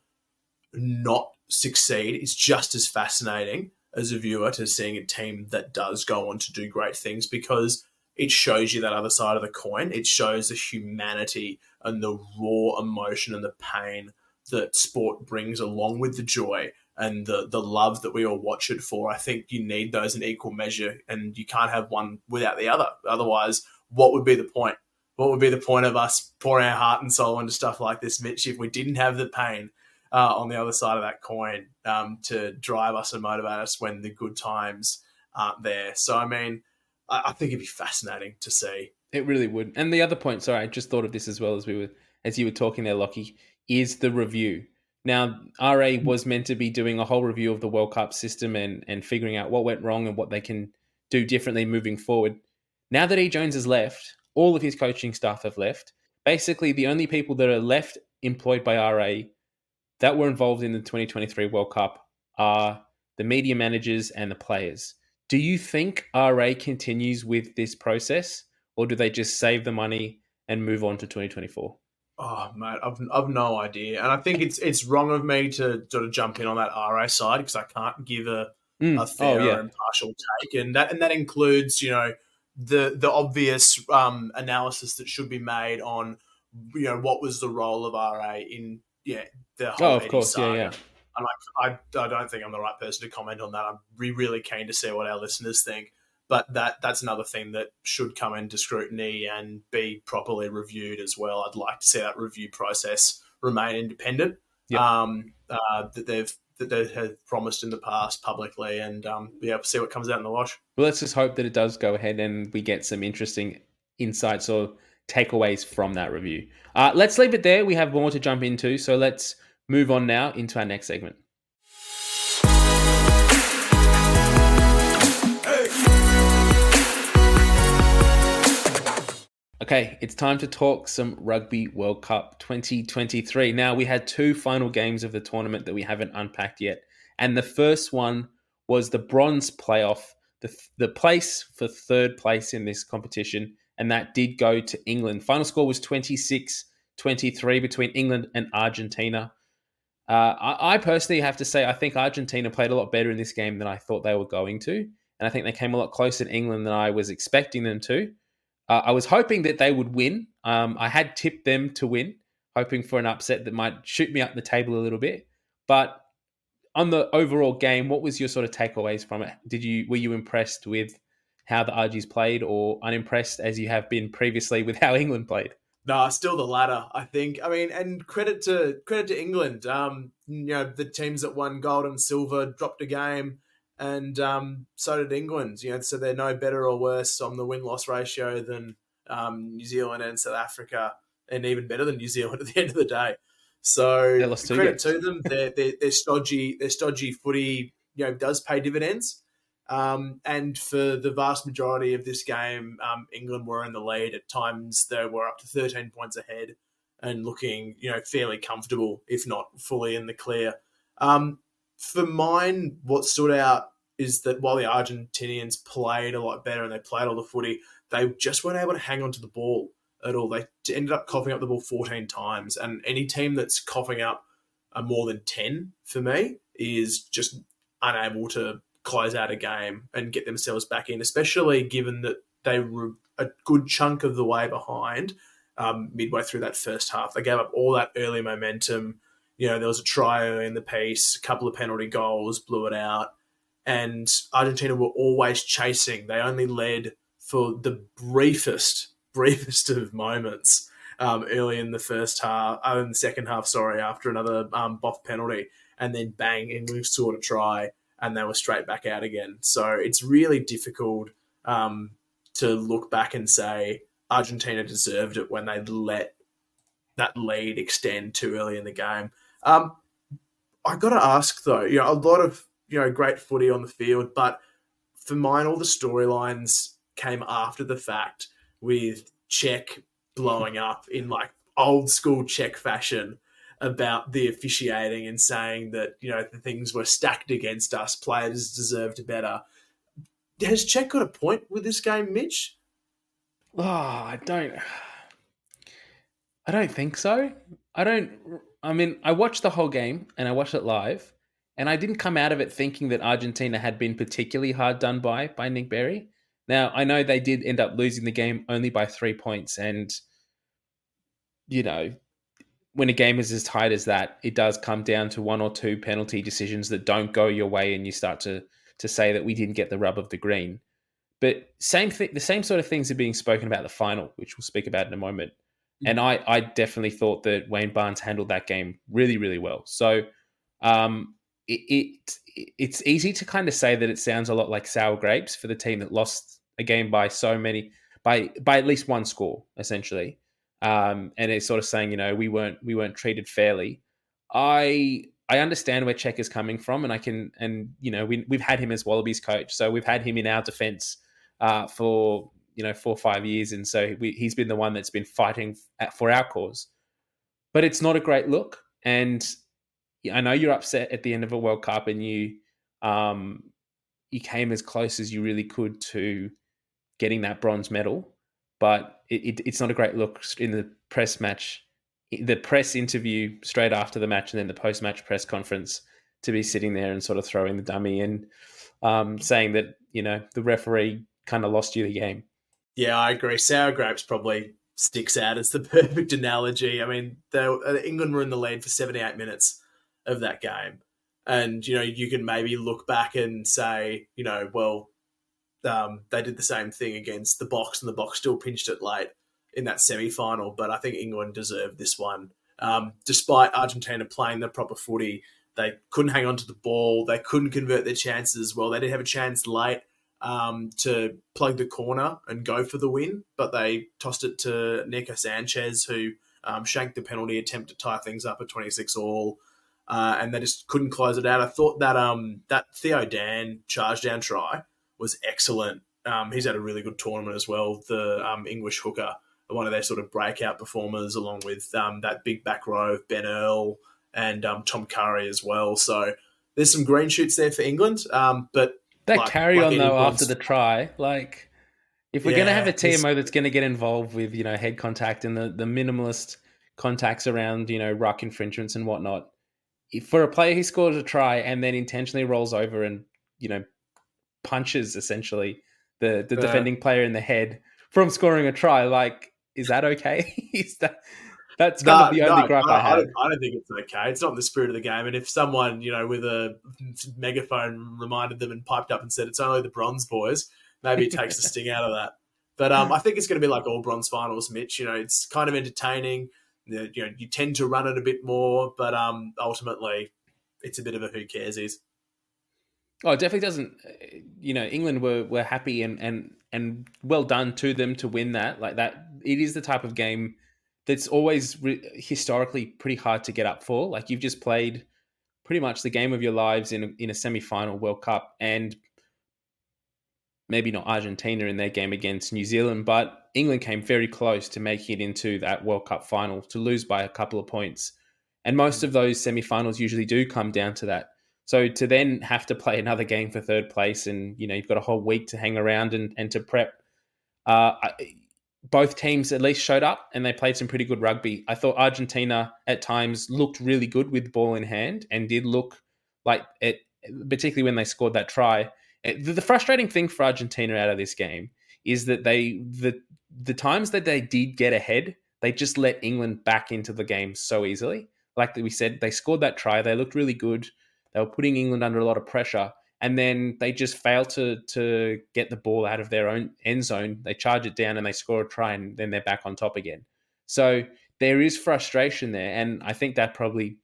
not succeed is just as fascinating as a viewer to seeing a team that does go on to do great things because it shows you that other side of the coin. It shows the humanity and the raw emotion and the pain that sport brings along with the joy and the the love that we all watch it for. I think you need those in equal measure, and you can't have one without the other. Otherwise, what would be the point? What would be the point of us pouring our heart and soul into stuff like this, Mitch, if we didn't have the pain uh, on the other side of that coin um, to drive us and motivate us when the good times aren't there? So, I mean, I, I think it'd be fascinating to see. It really would. And the other point, sorry, I just thought of this as well as we were as you were talking there, Lachie is the review. Now, RA was meant to be doing a whole review of the World Cup system and, and figuring out what went wrong and what they can do differently moving forward. Now that E. Jones has left, all of his coaching staff have left. Basically, the only people that are left employed by RA that were involved in the 2023 World Cup are the media managers and the players. Do you think RA continues with this process or do they just save the money and move on to 2024? Oh, mate, I've, I've no idea, and I think it's it's wrong of me to sort of jump in on that RA side because I can't give a, mm. a fair oh, yeah. and partial take, and that and that includes you know the the obvious um, analysis that should be made on you know what was the role of RA in yeah the whole oh, of course saga. yeah yeah. And I, I, I don't think I'm the right person to comment on that. I'm re- really keen to see what our listeners think but that that's another thing that should come into scrutiny and be properly reviewed as well. I'd like to see that review process remain independent. Yep. Um, uh, that they've that they have promised in the past publicly, and um, be able to see what comes out in the wash. Well, let's just hope that it does go ahead and we get some interesting insights or takeaways from that review. Uh, let's leave it there. We have more to jump into, so let's move on now into our next segment. Okay, it's time to talk some Rugby World Cup 2023. Now, we had two final games of the tournament that we haven't unpacked yet. And the first one was the bronze playoff, the, the place for third place in this competition. And that did go to England. Final score was 26 23 between England and Argentina. Uh, I, I personally have to say, I think Argentina played a lot better in this game than I thought they were going to. And I think they came a lot closer to England than I was expecting them to. Uh, I was hoping that they would win. Um, I had tipped them to win, hoping for an upset that might shoot me up the table a little bit. But on the overall game, what was your sort of takeaways from it? Did you were you impressed with how the Argies played, or unimpressed as you have been previously with how England played? No, still the latter. I think. I mean, and credit to credit to England. Um, you know, the teams that won gold and silver dropped a game and um, so did England. You know, so they're no better or worse on the win loss ratio than um, New Zealand and South Africa, and even better than New Zealand (laughs) at the end of the day. So credit to them. Their, their stodgy their stodgy footy, you know, does pay dividends. Um, and for the vast majority of this game, um, England were in the lead. At times, they were up to 13 points ahead and looking, you know, fairly comfortable, if not fully in the clear. Um, for mine, what stood out is that while the Argentinians played a lot better and they played all the footy, they just weren't able to hang on to the ball at all. They ended up coughing up the ball 14 times. And any team that's coughing up a more than 10 for me is just unable to close out a game and get themselves back in, especially given that they were a good chunk of the way behind um, midway through that first half. They gave up all that early momentum. You know, there was a try in the piece, a couple of penalty goals, blew it out and Argentina were always chasing. They only led for the briefest, (laughs) briefest of moments um, early in the first half, uh, in the second half, sorry, after another um, boff penalty, and then bang, England sort a try, and they were straight back out again. So it's really difficult um, to look back and say Argentina deserved it when they let that lead extend too early in the game. Um, I got to ask though, you know, a lot of you know, great footy on the field. But for mine, all the storylines came after the fact with Cheika blowing up in like old school Cheika fashion about the officiating and saying that you know the things were stacked against us, players deserved better. Has Cheika got a point with this game, Mitch? Oh, I don't. I don't think so. I don't. I mean, I watched the whole game and I watched it live, and I didn't come out of it thinking that Argentina had been particularly hard done by by Nic Berry. Now I know they did end up losing the game only by three points, and you know, when a game is as tight as that, it does come down to one or two penalty decisions that don't go your way, and you start to to say that we didn't get the rub of the green. But same thing, the same sort of things are being spoken about the final, which we'll speak about in a moment. And I, I definitely thought that Wayne Barnes handled that game really, really well. So um, it, it it's easy to kind of say that it sounds a lot like sour grapes for the team that lost a game by so many by by at least one score essentially. Um, and it's sort of saying, you know, we weren't we weren't treated fairly. I I understand where Cheika is coming from, and I can and you know we we've had him as Wallabies coach, so we've had him in our defence uh, for you know four or five years, and so we, he's been the one that's been fighting for our cause. But it's not a great look, and I know you're upset at the end of a World Cup, and you um, you came as close as you really could to getting that bronze medal, but it, it, it's not a great look in the press match, the press interview straight after the match, and then the post match press conference to be sitting there and sort of throwing the dummy and um, saying that you know the referee kind of lost you the game. Yeah, I agree. Sour grapes probably sticks out as the (laughs) perfect analogy. I mean, uh, England were in the lead for 78 minutes of that game. And, you know, you can maybe look back and say, you know, well, um, they did the same thing against the Boks and the Boks still pinched it late in that semi final. But I think England deserved this one. Um, despite Argentina playing the proper footy, they couldn't hang on to the ball. They couldn't convert their chances well. They did have a chance late um, to plug the corner and go for the win, but they tossed it to Nico Sanchez, who um, shanked the penalty attempt to tie things up at 26 all, uh, and they just couldn't close it out. I thought that um, that Theo Dan charge down try was excellent. Um, he's had a really good tournament as well. The um, English hooker, one of their sort of breakout performers, along with um, that big back row of Ben Earl and Tom Curry as well. So there's some green shoots there for England, but that like, carry like on though after the try, like if we're yeah, going to have a TMO that's going to get involved with you know head contact and the the minimalist contacts around you know ruck infringements and whatnot, if for a player who scores a try and then intentionally rolls over and you know punches essentially the the defending player in the head from scoring a try, like is that okay? (laughs) is that that's kind no, of the only no, gripe I, I have. I don't, I don't, think it's okay. It's not the spirit of the game. And if someone, you know, with a megaphone reminded them and piped up and said it's only the bronze boys, maybe it takes the sting out of that. But um, I think it's going to be like all bronze finals, Mitch. You know, it's kind of entertaining. You know, you tend to run it a bit more, but um, ultimately, it's a bit of a who cares is. Oh, it definitely doesn't. Uh, you know, England were were happy and and and well done to them to win that. Like that, it is the type of game that's always re- historically pretty hard to get up for. Like you've just played pretty much the game of your lives in a, in a semi-final World Cup, and maybe not Argentina in their game against New Zealand, but England came very close to making it into that World Cup final to lose by a couple of points. And most of those semi-finals usually do come down to that. So to then have to play another game for third place, and you know you've got a whole week to hang around and, and to prep. Uh, both teams at least showed up and they played some pretty good rugby. I thought Argentina at times looked really good with ball in hand and did look like it, particularly when they scored that try. The, the frustrating thing for Argentina out of this game is that they the the times that they did get ahead, they just let England back into the game so easily. Like we said, they scored that try. They looked really good. They were putting England under a lot of pressure and then they just fail to to get the ball out of their own end zone. They charge it down and they score a try, and then they're back on top again. So there is frustration there, and I think that probably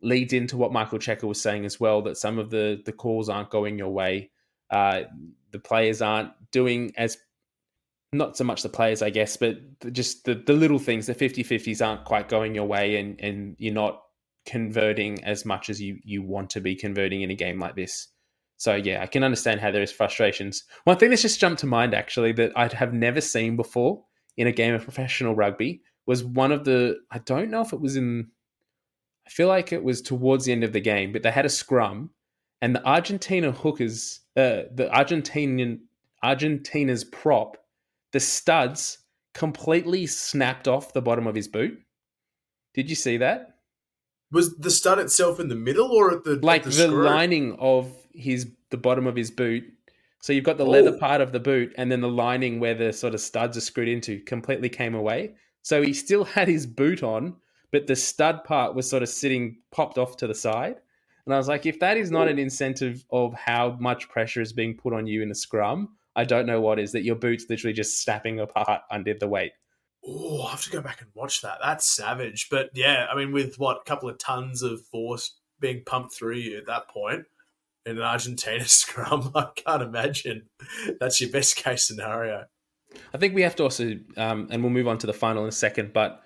leads into what Michael Cheika was saying as well that some of the the calls aren't going your way. Uh, the players aren't doing as not so much the players, I guess, but just the, the little things, the 50 50s aren't quite going your way, and, and you're not converting as much as you, you want to be converting in a game like this. So yeah, I can understand how there is frustrations. One thing that's just jumped to mind actually that I have never seen before in a game of professional rugby was one of the. I don't know if it was in. I feel like it was towards the end of the game, but they had a scrum, and the Argentina hookers, uh, the Argentinian Argentina's prop, the studs completely snapped off the bottom of his boot. Did you see that? Was the stud itself in the middle or at the like at the, the, lining of his the bottom of his boot? So you've got the leather Oh. part of the boot, and then the lining where the sort of studs are screwed into completely came away. So he still (laughs) had his boot on, but the stud part was sort of sitting popped off to the side. And I was like, if that is not an oh. incentive of how much pressure is being put on you in a scrum, I don't know what is. That your boot's literally just snapping apart under the weight. Oh, I have to go back and watch that. That's savage. But yeah, I mean, with what a couple of tons of force being pumped through you at that point in an Argentina (laughs) scrum, I can't imagine that's your best case scenario. I think we have to also, um, and we'll move on to the final in a second, but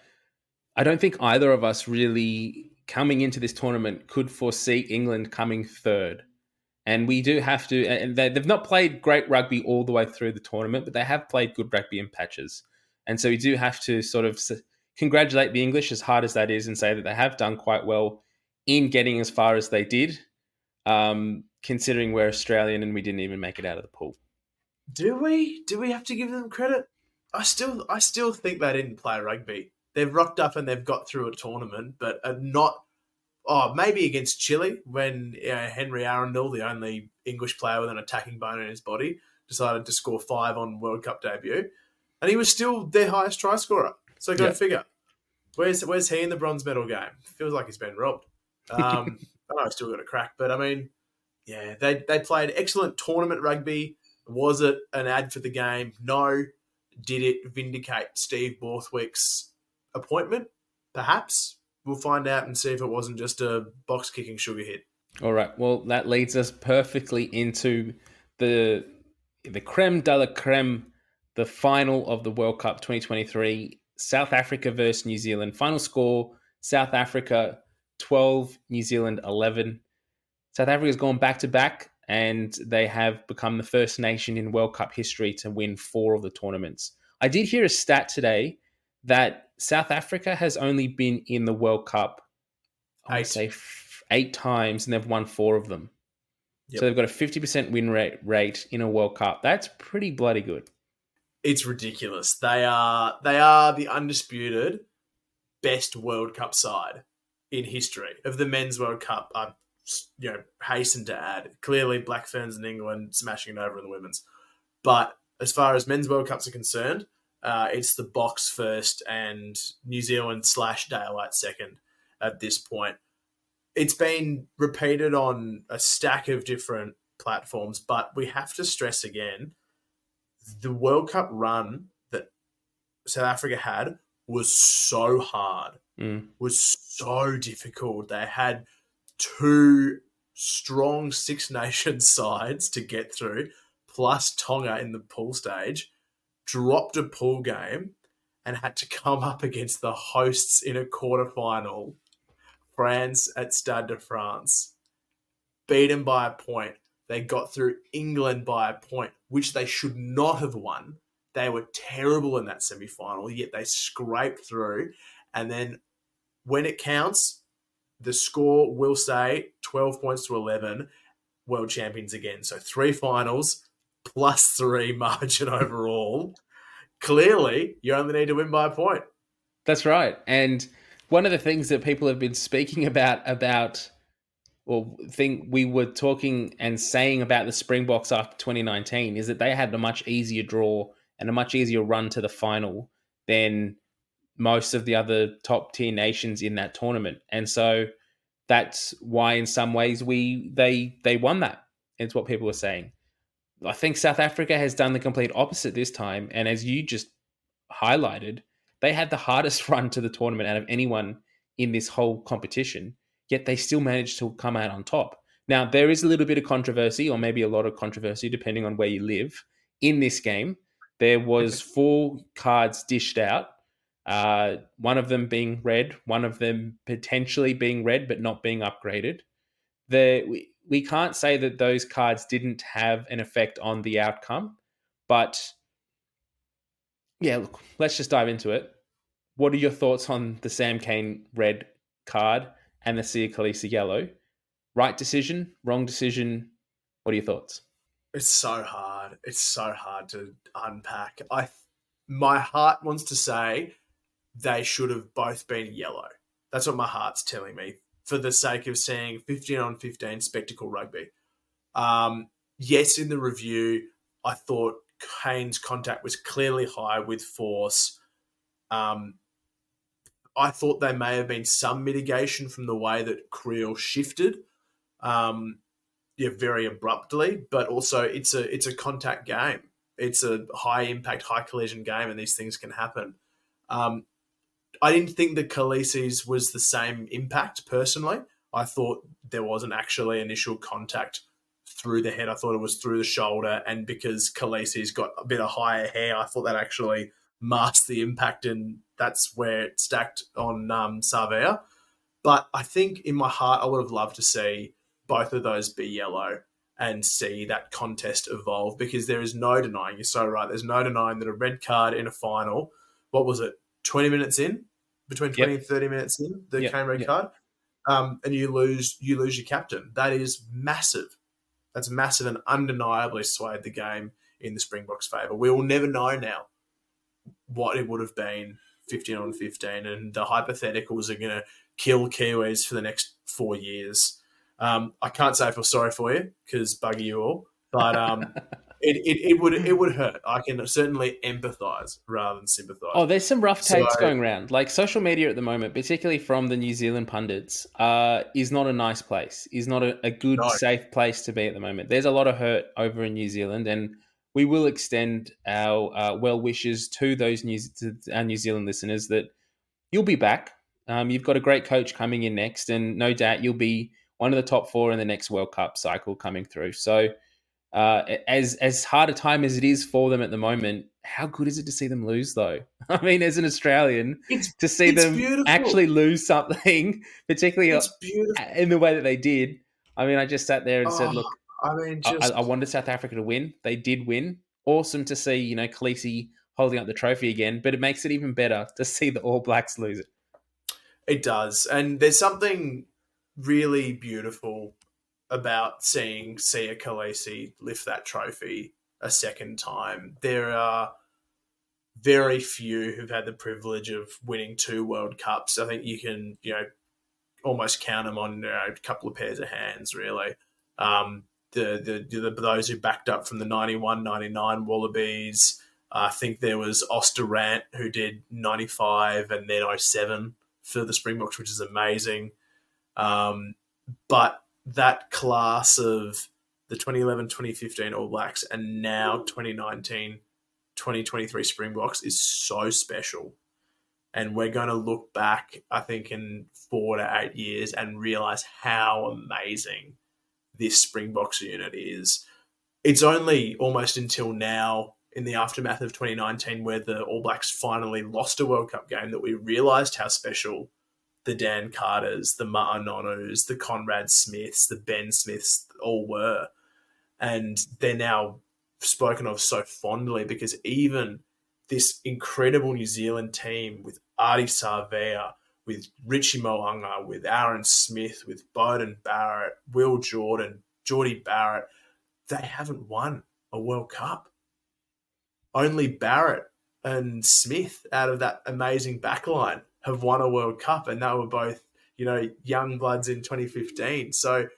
I don't think either of us really coming into this tournament could foresee England coming third. And we do have to, and they, they've not played great rugby all the way through the tournament, but they have played good rugby in patches. And so we do have to sort of congratulate the English, as hard as that is, and say that they have done quite well in getting as far as they did, um, considering we're Australian and we didn't even make it out of the pool. Do we? Do we have to give them credit? I still, I still think they didn't play rugby. They've rocked up and they've got through a tournament, but are not. Oh, maybe against Chile when uh, Henry Arundell, the only English player with an attacking bone in his body, decided to score five on World Cup debut, and he was still their highest try scorer. So go Yeah. figure. Where's Where's he in the bronze medal game? Feels like he's been robbed. Um, (laughs) I know I've still got a crack, but I mean, yeah, they they played excellent tournament rugby. Was it an ad for the game? No. Did it vindicate Steve Borthwick's appointment? Perhaps. We'll find out and see if it wasn't just a box kicking sugar hit. All right. Well, that leads us perfectly into the the creme de la creme, the final of the World Cup 2023, South Africa versus New Zealand. Final score: South Africa 12, New Zealand 11. South Africa's gone back to back, and they have become the first nation in World Cup history to win four of the tournaments. I did hear a stat today that South Africa has only been in the World Cup, I say f- eight times, and they've won four of them. Yep. So they've got a fifty percent win rate rate in a World Cup. That's pretty bloody good. It's ridiculous. They are they are the undisputed best World Cup side in history of the men's World Cup. I you know hasten to add clearly Black Ferns in England smashing it over in the women's, but as far as men's World Cups are concerned, uh, it's the Boks first and New Zealand slash daylight second at this point. It's been repeated on a stack of different platforms, but we have to stress again the World Cup run that South Africa had was so hard, Mm. was so difficult. They had two strong Six Nations (laughs) sides to get through, plus Tonga in the pool stage, dropped a pool game, and had to come up against the hosts in a quarterfinal, France at Stade de France. Beaten by a point. They got through England by a point, which they should not have won. They were terrible in that semi final, yet they scraped through. And then when it counts, the score will say 12 points to 11, world champions again. So three finals plus three (laughs) margin overall. Clearly, you only need to win by a point. That's right. And one of the things that people have been speaking (laughs) about about or thing we were talking and saying about the Springboks after 2019 is that they had a much easier draw and a much easier run to the final than most of the other top tier nations in that tournament. And so that's why in some ways we they they won that. It's what people were saying. I think South Africa has done the complete opposite this time and as you just highlighted, they had the hardest (laughs) run to the tournament out of anyone in this whole competition, yet they still managed to come out on top. Now, there is a little bit of controversy, or maybe a lot of controversy, depending on where you live, in this game. There was four cards dished out, uh, one of them being red, one of them potentially being red but not being upgraded. The, we, we can't say that those cards didn't have an effect on the outcome, but yeah, look, let's just dive into it what are your thoughts on the Sam Cane red card and the Siya Kolisi yellow? Right decision, wrong decision. What are your thoughts? It's so hard. It's so hard to unpack. I, my heart wants to say they should have both been yellow. That's what my heart's telling me for the sake of seeing 15 on 15 spectacle rugby. Um, yes, in the review, I thought Cane's contact was clearly high with force. Um, I thought there may have been some mitigation from the way that Kriel shifted, um, yeah, very abruptly. But also, it's a it's a contact game. It's a high impact, high collision game, and these things can happen. Um, I didn't think the Kolisi's was the same impact personally. I thought there wasn't actually initial contact through the head. I thought it was through the shoulder, and because Kolisi's got a bit of higher hair, I thought that actually masked the impact, and that's where it stacked on um, Savea. But I think in my heart, I would have loved to see both of those be yellow and see that contest evolve because there is no denying, you're so right, there's no denying that a red card in a final, what was it, 20 minutes in? Between 20 yep. and 30 minutes in, the yep. red yep. card. Um, and you lose you lose your captain. That is massive. That's massive and undeniably swayed the game in the Springboks' favour. We will never know now what it would have been 15 on 15, and the hypotheticals are going to kill Kiwis for the next four years. Um, I can't say I feel sorry for you because buggy you all, but um, (laughs) it, it, it would it would hurt. I can certainly empathise rather than sympathise. Oh, there's some rough takes so, going around. Like social media at the moment, particularly from the New Zealand pundits, uh, is not a nice place. Is not a, a good, no. safe place to be at the moment. There's a lot of hurt over in New Zealand, and we will extend our uh, well wishes to those New to our New Zealand listeners that you'll be back. Um, you've got a great coach coming in next, and no doubt you'll be one of the top four in the next World Cup cycle coming through. So, uh, as as hard a time as it is for them at the moment, how good is it to see them lose? Though, (laughs) I mean, as an Australian, it's, to see them beautiful. actually lose something, (laughs) particularly in the way that they did. I mean, I just sat there and oh, said, "Look, I mean, just... I, I wanted South Africa to win. They did win. Awesome to see, you know, Kolisi holding up the trophy again, but it makes it even better to see the All Blacks lose it. It does, and there's something really beautiful about seeing Siya Kolisi lift that trophy a second time. There are very few who've had the privilege of winning two World Cups. I think you can, you know, almost count them on you know, a couple of pairs of hands, really. Um, the, the, the, those who backed up from the 91, 99 Wallabies. I think there was Randt who did 95 and then 07 for the Springboks, which is amazing. Um, but that class of the 2011 2015 All Blacks and now 2019 2023 Springboks is so special. And we're going to look back, I think, in four to eight years and realize how amazing this Springboks unit is. It's only almost until now, in the aftermath of 2019, where the All Blacks finally lost a World Cup game, that we realised how special the Dan Carters, the Ma'a Nonus, the Conrad Smiths, the Ben Smiths all were. And they're now spoken of so fondly because even this incredible New Zealand team with Ardie Savea, with Richie Mo'unga, with Aaron Smith, with Beauden Barrett, Will Jordan, Jordie Barrett, they haven't won a World Cup. Only Barrett and Smith out of that amazing backline have won a World Cup, and they were both, you know, young bloods in 2015. So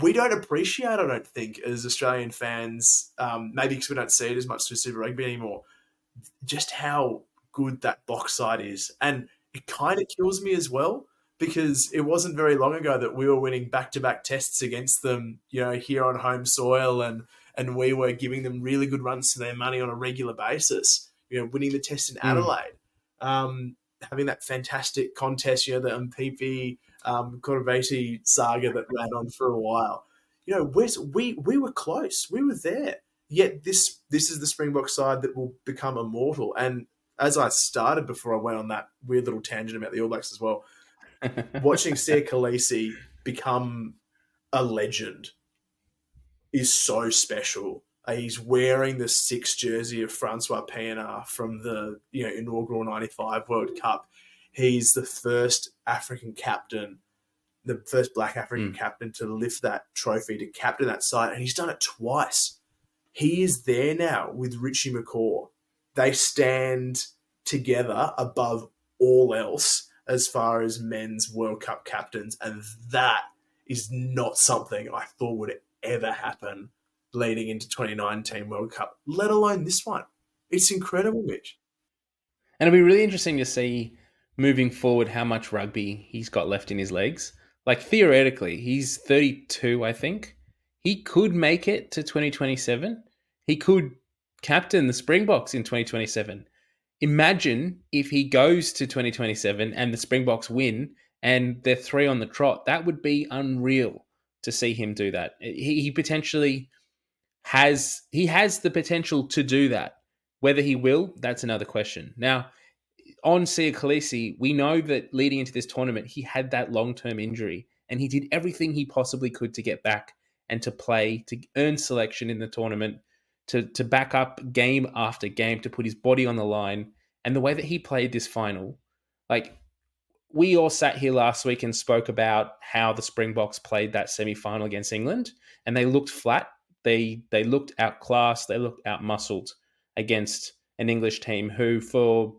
we don't appreciate, I don't think, as Australian fans, um, maybe because we don't see it as much through Super Rugby anymore, just how good that Boks side is. And it kind of kills me as well because it wasn't very long ago that we were winning back-to-back tests against them, you know, here on home soil and and we were giving them really good runs to their money on a regular basis. You know, winning the test in hmm. Adelaide, mm. um, having that fantastic contest, you know, the MPP um, saga that ran on for a while. You know, we we we were close, we were there. Yet this this is the Springbok side that will become immortal. And as I started before I went on that weird little tangent about the All Blacks as well, (laughs) watching Siya Kolisi become a legend is so special. Uh, he's wearing the sixth jersey of Francois Pienaar from the you know inaugural '95 World Cup. He's the first African captain, the first Black African mm. captain to lift that trophy to captain that side, and he's done it twice. He is there now with Richie McCaw. They stand together above all else as far as men's World Cup captains, and that is not something I thought would ever happen leading into 2019 World Cup, let alone this one. It's incredible, Mitch. And it'll be really interesting to see moving forward how much rugby he's got left in his legs. Like theoretically, he's 32, I think. He could make it to 2027. He could captain the Springboks in 2027. Imagine if he goes to 2027 and the Springboks win and they're three on the trot. That would be unreal to see him do that. He, he potentially has he has the potential to do that. Whether he will, that's another question. Now, on Siya Kolisi, we know that leading into this tournament, he had that long term injury and he did everything he possibly could to get back and to play, to earn selection in the tournament, to, to back up game after game, to put his body on the line. And the way that he played this final, like we all sat here last week and spoke about how the Springboks played that semi final against England and they looked flat they they looked outclassed, they looked outmuscled against an English team who, for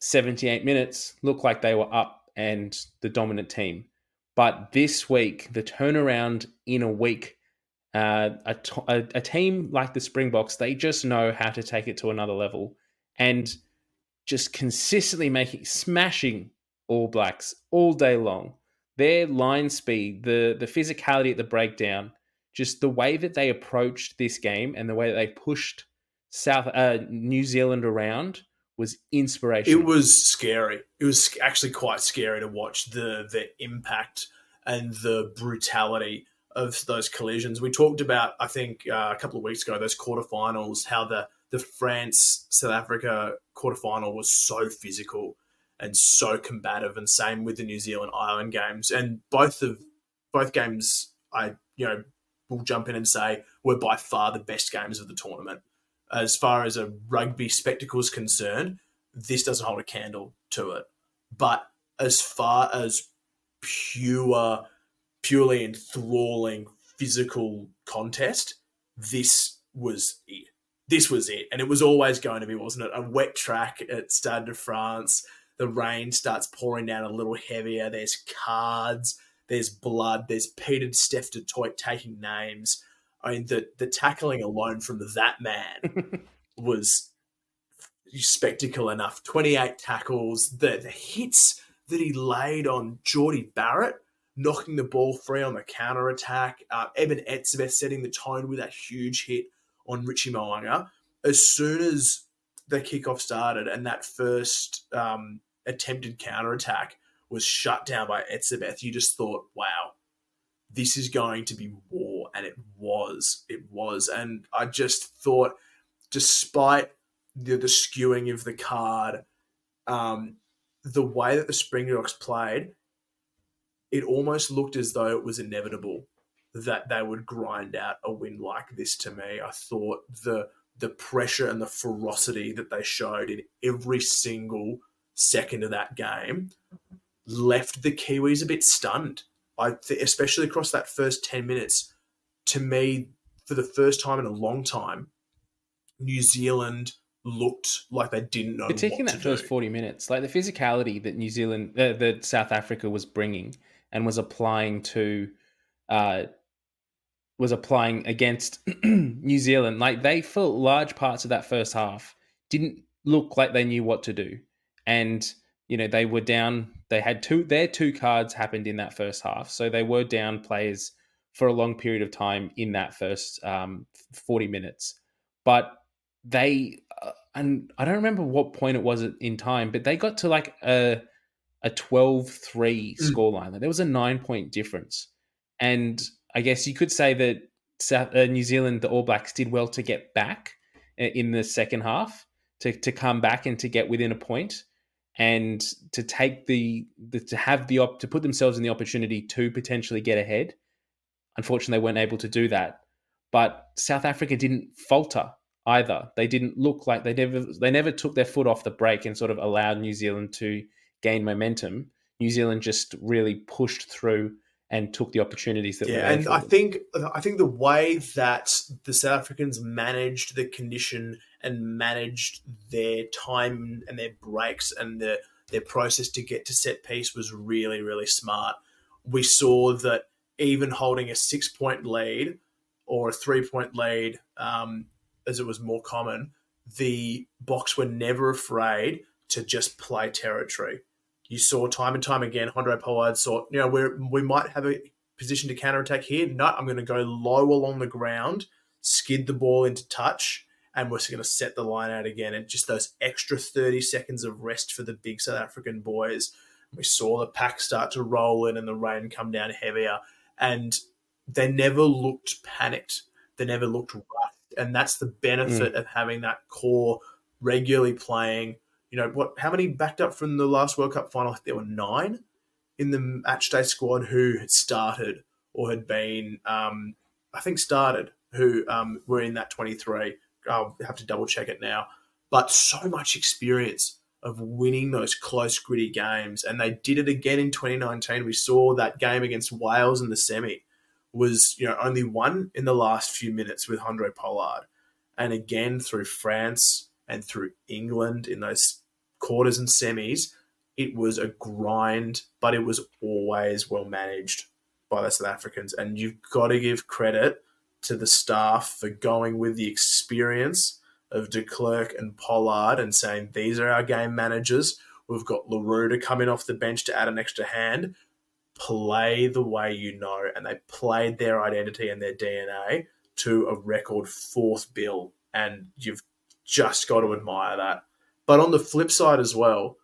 78 minutes, looked like they were up and the dominant team. But this week, the turnaround in a week, uh, a, a, a team like the Springboks, they just know how to take it to another level and just consistently making smashing All Blacks all day long. Their line speed, the the physicality at the breakdown, just the way that they approached this game and the way that they pushed South uh, New Zealand around was inspirational. It was scary. It was actually quite scary to watch the the impact and the brutality of those collisions. We talked about, I think, uh, a couple of weeks ago, those quarterfinals, how the the France South Africa quarterfinal was so physical and so combative, and same with the New Zealand Ireland games. And both of both games, I you know will jump in and say were by far the best games of the tournament. As far as a rugby spectacle is concerned, this doesn't hold a candle to it. But as far as pure, purely enthralling physical contest, this was it. This was it. And it was always going to be, wasn't it? A wet track at Stade de France. The rain starts pouring down a little heavier. There's cards there's blood, there's Pieter-Steph du Toit taking names. I mean, the the tackling alone from that man (laughs) was spectacle enough. 28 tackles, the, the hits that he laid on Jordie Barrett, knocking the ball free on the counter attack. Uh, Eben Etzebeth setting the tone with that huge hit on Richie Mo'unga. As soon as the kickoff started and that first um, attempted counter attack, was shut down by Etzebeth, you just thought, wow, this is going to be war. And it was. It was. And I just thought, despite the, the skewing of the card, um, the way that the Springboks played, it almost looked as though it was inevitable that they would grind out a win like this to me. I thought the the pressure and the ferocity that they showed in every single second of that game left the Kiwis a bit stunned. I th- especially across that first 10 minutes. To me, for the first time in a long time, New Zealand looked like they didn't know. Particularly that first do. 40 minutes, like the physicality that New Zealand, uh, that South Africa was bringing and was applying to, uh, was applying against (clears throat) New Zealand. Like they, for large parts of that first half, didn't look like they knew what to do. And you know they were down they had two their two cards happened in that first half so they were down players for a long period of time in that first um, 40 minutes but they uh, and i don't remember what point it was in time but they got to like a a 12-3 mm. scoreline there was a nine point difference and i guess you could say that South, uh, new zealand the all blacks did well to get back uh, in the second half to, to come back and to get within a point and to take the, the to have the op to put themselves in the opportunity to potentially get ahead. Unfortunately, they weren't able to do that. but South Africa didn't falter either. They didn't look like they never they never took their foot off the brake and sort of allowed New Zealand to gain momentum. New Zealand just really pushed through and took the opportunities that yeah, were and I think I think the way that the South Africans managed the condition and managed their time and their breaks and their their process to get to set piece was really really smart. We saw that even holding a six point lead or a three point lead, um, as it was more common, the Boks were never afraid to just play territory you saw time and time again, Handré Pollard saw, you know, we we might have a position to counterattack here. No, I'm going to go low along the ground, skid the ball into touch, and we're going to set the line out again. And just those extra 30 seconds of rest for the big South African boys. We saw the pack start to roll in and the rain come down heavier. And they never looked panicked. They never looked rushed. And that's the benefit mm. of having that core regularly playing – you know what? How many backed up from the last World Cup final? There were nine in the matchday squad who had started or had been, um, I think, started who um, were in that twenty three. I'll have to double check it now, but so much experience of winning those close, gritty games, and they did it again in 2019. We saw that game against Wales in the semi was you know only one in the last few minutes with Handré Pollard, and again through France and through England in those quarters and semis, it was a grind, but it was always well managed by the South Africans. And you've got to give credit to the staff for going with the experience of de Klerk and Pollard and saying, these are our game managers. We've got le Roux to come in off the bench to add an extra hand. Play the way you know. And they played their identity and their DNA to a record fourth bill. And you've just got to admire that. But on the flip side as well,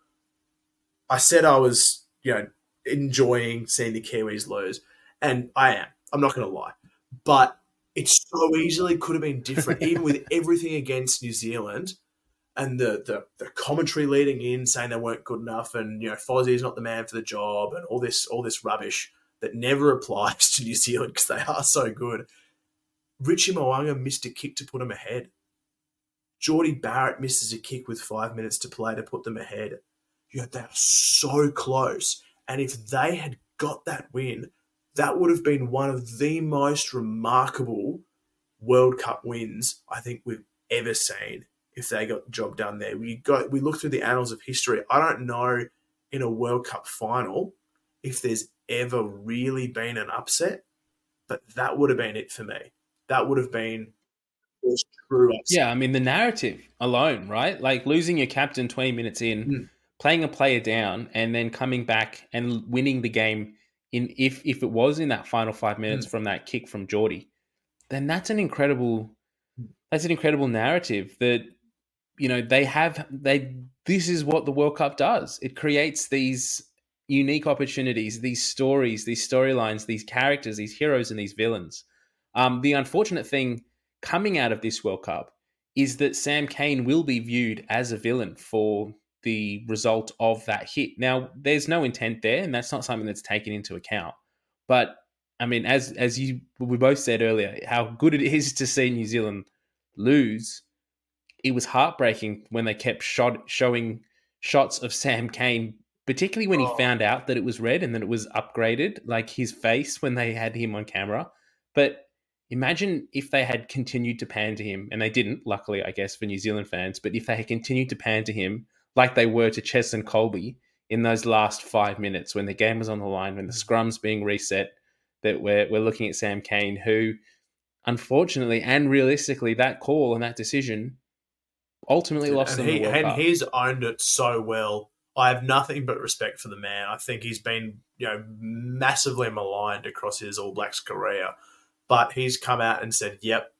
I said I was, you know, enjoying seeing the Kiwis lose, and I am. I'm not going to lie, but it so easily could have been different, even with (laughs) everything against New Zealand and the, the the commentary leading in saying they weren't good enough, and you know Fozzie is not the man for the job, and all this all this rubbish that never (laughs) applies to New Zealand because they are so good. Richie Mo'unga missed a kick to put him ahead. Jordie Barrett misses a kick with five minutes to play to put them ahead. Yeah, they're so close. And if they had got that win, that would have been one of the most remarkable World Cup wins I think we've ever seen. If they got the job done there, we go we look through the annals of history. I don't know in a World Cup final if there's ever really been an upset, but that would have been it for me. That would have been true Yeah, I mean the narrative alone, right? Like losing your captain 20 minutes in, mm. playing a player down, and then coming back and winning the game in if if it was in that final five minutes mm. from that kick from Jordie, then that's an incredible that's an incredible narrative that you know they have they this is what the World Cup does. It creates these unique opportunities, these stories, these storylines, these characters, these heroes, and these villains. Um, the unfortunate thing coming out of this World Cup is that Sam Cane will be viewed as a villain for the result of that hit. Now, there's no intent there, and that's not something that's taken into account. But I mean, as as you we both said earlier, how good it is to see New Zealand lose. It was heartbreaking when they kept shot, showing shots of Sam Cane, particularly when he oh. found out that it was red and that it was upgraded, like his face when they had him on camera. But Imagine if they had continued to pan to him, and they didn't, luckily, I guess, for New Zealand fans, but if they had continued to pan to him like they were to Cheslin Kolbe in those last five minutes when the game was on the line, when the mm. scrum's being reset, that we're, we're looking at Sam Cane, who, unfortunately and realistically, that call and that decision ultimately lost and them he, the World And Cup. he's owned it so well. I have nothing but respect for the man. I think he's been, you know, massively maligned across his All Blacks career. But he's come out and said, "Yep,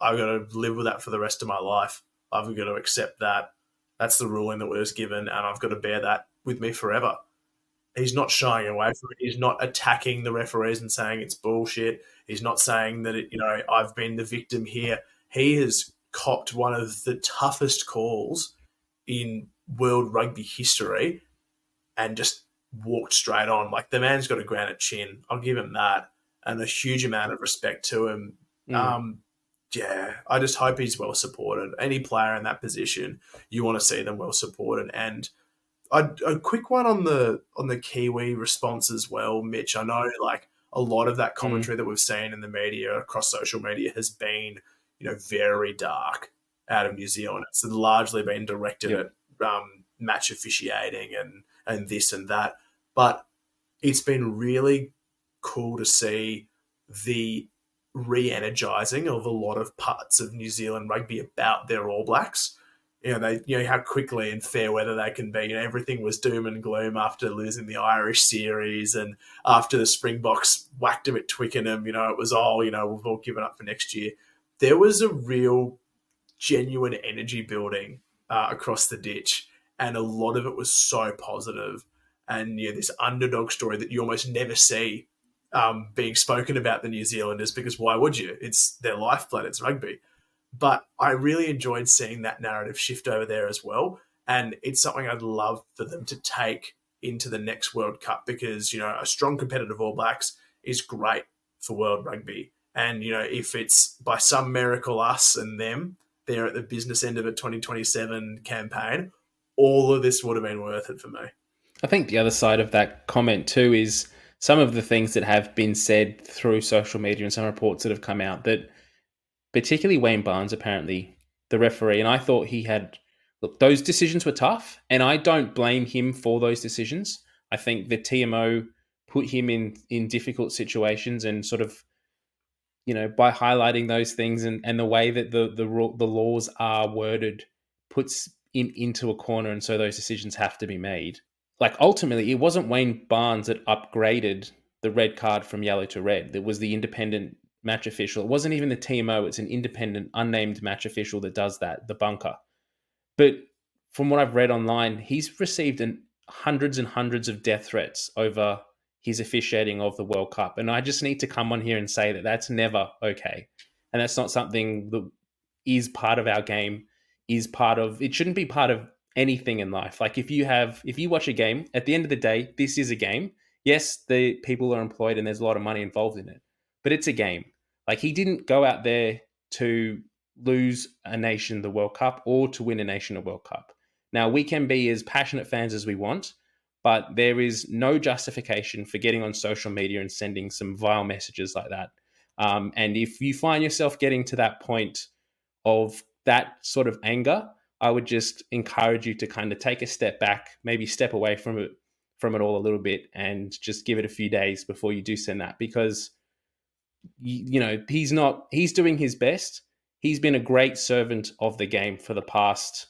I've got to live with that for the rest of my life. I've got to accept that. That's the ruling that was given, and I've got to bear that with me forever." He's not shying away from it. He's not attacking the referees and saying it's bullshit. He's not saying that it, you know I've been the victim here. He has copped one of the toughest calls in world rugby history and just walked straight on. Like the man's got a granite chin. I'll give him that and a huge amount of respect to him. Mm. Um, yeah, I just hope he's well supported. Any player in that position, you want to see them well supported. And a, a quick one on the on the Kiwi response as well, Mitch. I know like a lot of that mm. commentary mm. that we've seen in the media across social media has been, you know, very dark out of New Zealand. It's largely been directed yep. at um, match officiating and and this and that. But it's been really cool to see the re-energizing of a lot of parts of New Zealand rugby about their All Blacks. You know, they you know how quickly and fair weather they can be. You know, everything was doom and gloom after losing the Irish series and after the Springboks whacked them at Twickenham. You know, it was all you know we've all given up for next year. There was a real, genuine energy building uh, across the ditch, and a lot of it was so positive. And yeah, this underdog story that you almost never see um, being spoken about the New Zealanders because why would you? It's their lifeblood, it's rugby. But I really enjoyed seeing that narrative shift over there as well. And it's something I'd love for them to take into the next World Cup because, you know, a strong competitive All Blacks is great for world rugby. And, you know, if it's by some miracle us and them, they're at the business end of a 2027 campaign, all of this would have been worth it for me. I think the other side of that comment too is some of the things that have been said through social media and some reports that have come out that particularly Wayne Barnes apparently the referee and I thought he had look those decisions were tough and I don't blame him for those decisions. I think the TMO put him in in difficult situations and sort of you know by highlighting those things and, and the way that the the the laws are worded puts in into a corner and so those decisions have to be made like ultimately it wasn't Wayne Barnes that upgraded the red card from yellow to red. It was the independent match official. It wasn't even the TMO, it's an independent, unnamed match official that does that, the bunker. But from what I've read online, he's received an, hundreds and hundreds of death threats over his officiating of the World Cup. And I just need to come on here and say that that's never okay. And that's not something that is part of our game, is part of, it shouldn't be part of anything in life. Like if you have, if you watch a game, at the end of the day, this is a game. Yes, the people are employed and there's a lot of money involved in it, but it's a game. Like he didn't go out there to lose a nation the World Cup or to win a nation a World Cup. Now we can be as passionate fans as we want, but there is no justification for getting on social media and sending some vile messages like that. Um, and if you find yourself getting to that point of that sort of anger, I would just encourage you to kind of take a step back, maybe step away from it from it all a little bit and just give it a few days before you do send that because you, you know, he's not he's doing his best. He's been a great servant of the game for the past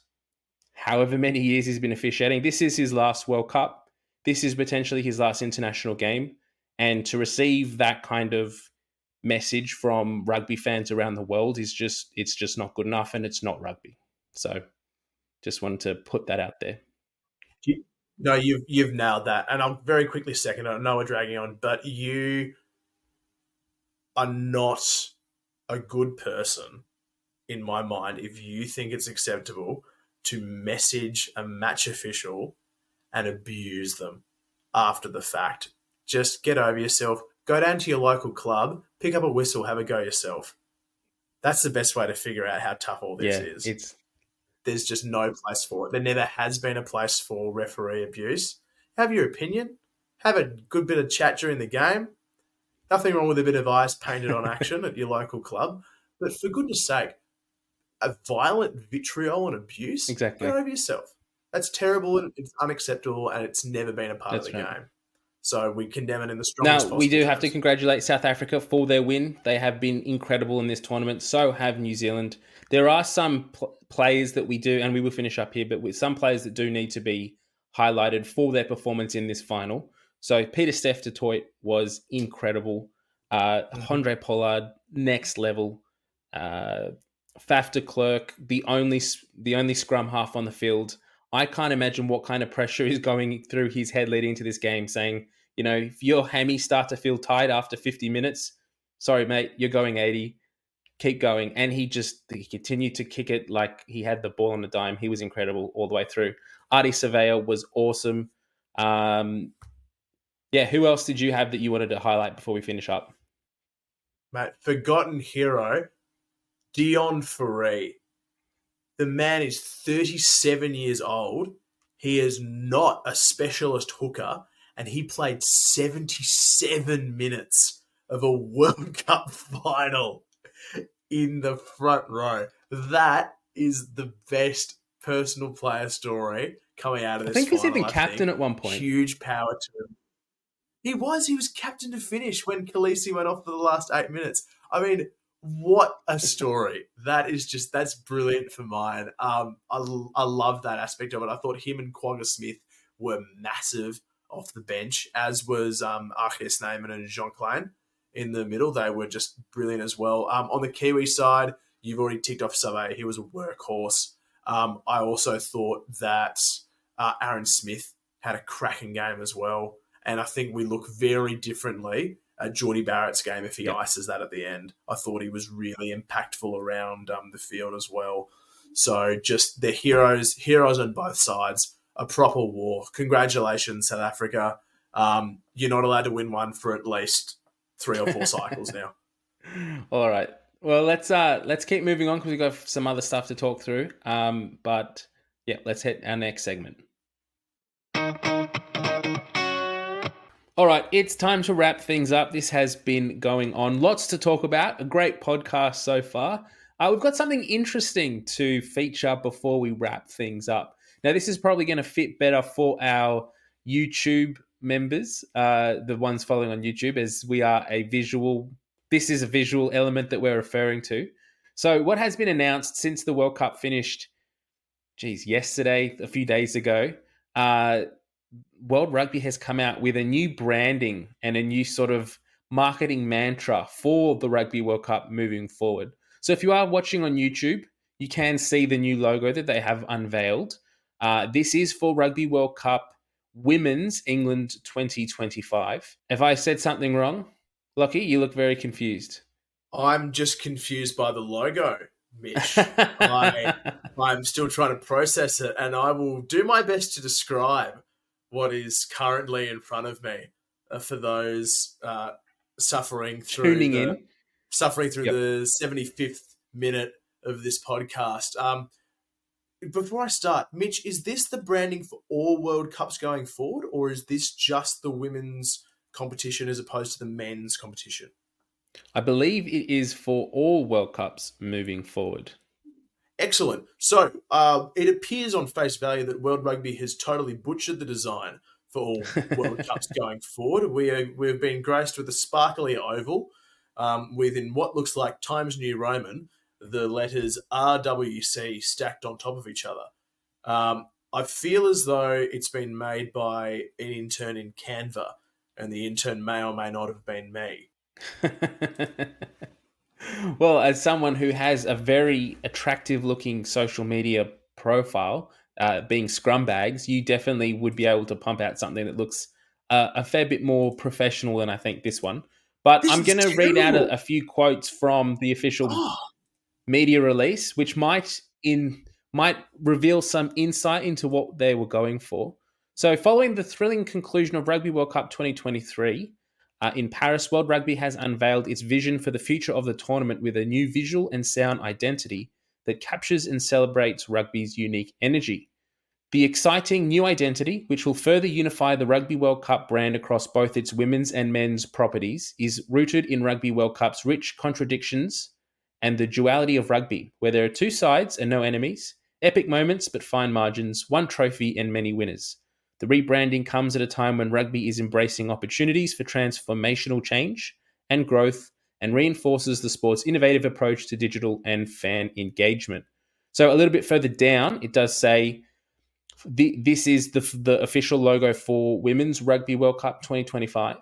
however many years he's been officiating. This is his last World Cup. This is potentially his last international game and to receive that kind of message from rugby fans around the world is just it's just not good enough and it's not rugby. So just wanted to put that out there. No, you've you've nailed that, and I'll very quickly second. I know we're dragging on, but you are not a good person in my mind if you think it's acceptable to message a match official and abuse them after the fact. Just get over yourself. Go down to your local club, pick up a whistle, have a go yourself. That's the best way to figure out how tough all this yeah, is. It's there's just no place for it. There never has been a place for referee abuse. Have your opinion. Have a good bit of chat during the game. Nothing wrong with a bit of ice painted on action at your local club. But for goodness sake, a violent vitriol and abuse, exactly. get over yourself. That's terrible and it's unacceptable and it's never been a part That's of the right. game. So we condemn it in the strongest. Now we do terms. have to congratulate South Africa for their win. They have been incredible in this tournament. So have New Zealand. There are some pl- players that we do, and we will finish up here, but with some players that do need to be highlighted for their performance in this final. So Pieter-Steph du Toit was incredible. Uh, mm-hmm. Pollard, next level. Uh, Faf de Klerk, the only the only scrum half on the field. I can't imagine what kind of pressure is going through his head leading to this game, saying, you know, if your hammy start to feel tight after 50 minutes, sorry, mate, you're going 80 keep going. And he just he continued to kick it like he had the ball on the dime. He was incredible all the way through. Ardie Savea was awesome. Um, yeah, who else did you have that you wanted to highlight before we finish up? Mate, forgotten hero, Deon Fourie. The man is 37 years old. He is not a specialist hooker, and he played 77 minutes of a (laughs) World Cup final in the front row. That is the best personal player story coming out of this. I think he's final, even I captain think. at one point. Huge power to him. He was. He was captain to finish when Kolisi went off for the last eight minutes. I mean, what a story! That is just that's brilliant for mine. Um, I, I love that aspect of it. I thought him and Kwagga Smith were massive off the bench, as was um, RG Snyman and Jean Kleyn in the middle. They were just brilliant as well. Um, on the Kiwi side, you've already ticked off Save. He was a workhorse. Um, I also thought that uh, Aaron Smith had a cracking game as well. And I think we look very differently at Jordie Barrett's game if he Yeah. ices that at the end. I thought he was really impactful around um, the field as well. So just the heroes, heroes on both sides. A proper war. Congratulations, South Africa. Um, you're not allowed to win one for at least three or four cycles now. (laughs) All right. Well, let's uh let's keep moving on because we've got some other stuff to talk through. Um, but yeah, let's hit our next segment. All right, it's time to wrap things up. This has been going on. Lots to talk about. A great podcast so far. Uh, we've got something interesting to feature before we wrap things up. Now, this is probably going to fit better for our YouTube members, uh, the ones following on YouTube, as we are a visual. This is a visual element that we're referring to. So, what has been announced since the World Cup finished? Geez, yesterday, a few days ago, uh, World Rugby has come out with a new branding and a new sort of marketing mantra for the Rugby World Cup moving forward. So, if you are watching on YouTube, you can see the new logo that they have unveiled. Uh, this is for Rugby World Cup Women's England 2025. If I said something wrong, Lachie, you look very confused. I'm just confused by the logo, Mitch. (laughs) I, I'm still trying to process it, and I will do my best to describe what is currently in front of me uh, for those uh, suffering through tuning the, in. suffering through Yep. the 75th minute of this podcast. Um, before I start, Mitch, is this the branding for all World Cups going forward, or is this just the women's competition as opposed to the men's competition? I believe it is for all World Cups moving forward. Excellent. So uh, it appears on face value that World Rugby has totally butchered the design for all (laughs) World Cups going forward. We are, we've been graced with a sparkly oval um, with, in what looks like Times New Roman, the letters RWC stacked on top of each other. Um, I feel as though it's been made by an intern in Canva, and the intern may or may not have been me. (laughs) well, as someone who has a very attractive looking social media profile, uh, being Scrumbags, you definitely would be able to pump out something that looks uh, a fair bit more professional than I think this one. But This I'm going to read out a, a few quotes from the official (gasps) Oh, media release, which might in might reveal some insight into what they were going for. So, following the thrilling conclusion of Rugby World Cup 2023 uh, in Paris, World Rugby has unveiled its vision for the future of the tournament with a new visual and sound identity that captures and celebrates rugby's unique energy. The exciting new identity, which will further unify the Rugby World Cup brand across both its women's and men's properties, is rooted in Rugby World Cup's rich contradictions and the duality of rugby, where there are two sides and no enemies, epic moments but fine margins, one trophy and many winners. The rebranding comes at a time when rugby is embracing opportunities for transformational change and growth and reinforces the sport's innovative approach to digital and fan engagement. So, a little bit further down, it does say this is the, the official logo for Women's Rugby World Cup 2025.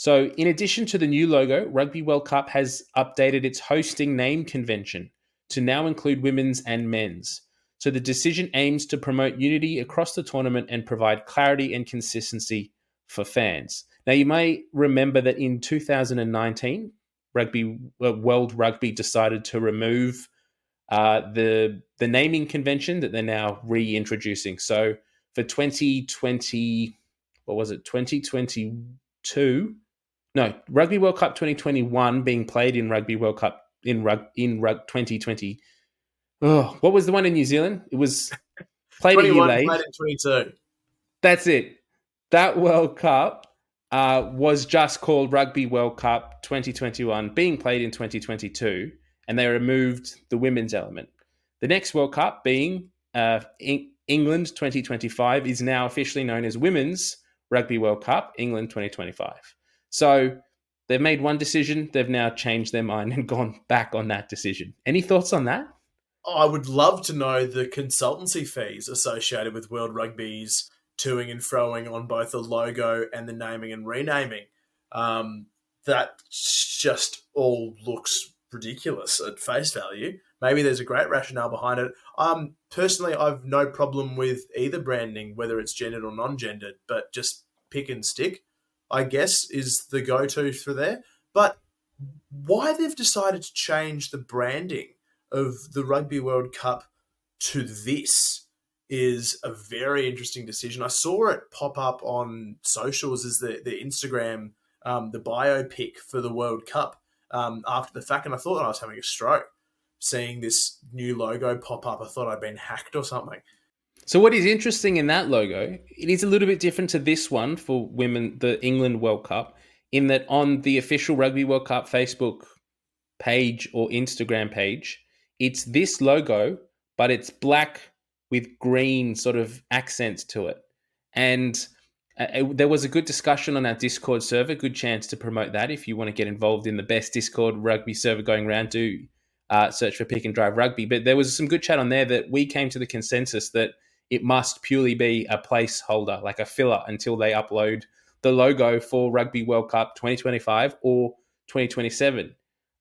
So, in addition to the new logo, Rugby World Cup has updated its hosting name convention to now include women's and men's. So, the decision aims to promote unity across the tournament and provide clarity and consistency for fans. Now, you may remember that in 2019, Rugby World Rugby decided to remove uh, the the naming convention that they're now reintroducing. So, for 2020, what was it? 2022 no, Rugby World Cup 2021 being played in Rugby World Cup in rug in rug 2020. Oh, what was the one in New Zealand? It was (laughs) played a year 21 late. played in 22. That's it. That World Cup uh, was just called Rugby World Cup 2021, being played in 2022, and they removed the women's element. The next World Cup, being uh, Eng- England 2025, is now officially known as Women's Rugby World Cup England 2025. So they've made one decision, they've now changed their mind and (laughs) gone back on that decision. Any thoughts on that? I would love to know the consultancy fees associated with World Rugby's toing and froing on both the logo and the naming and renaming. Um, that just all looks ridiculous at face value. Maybe there's a great rationale behind it. Um, personally, I've no problem with either branding, whether it's gendered or non-gendered, but just pick and stick, I guess, is the go-to for there. But why they've decided to change the branding of the Rugby World Cup to this is a very interesting decision. I saw it pop up on socials as the, the Instagram, um, the biopic for the World Cup um, after the fact, and I thought I was having a stroke seeing this new logo pop up. I thought I'd been hacked or something. So what is interesting in that logo, it is a little bit different to this one for women, the England World Cup, in that on the official Rugby World Cup Facebook page or Instagram page, it's this logo, but it's black with green sort of accents to it. And uh, it- there was a good discussion on our Discord server. Good chance to promote that if you want to get involved in the best Discord rugby server going around. Do uh, search for Pick and Drive Rugby. But there was some good chat on there that we came to the consensus that it must purely be a placeholder, like a filler, until they upload the logo for Rugby World Cup 2025 or 2027.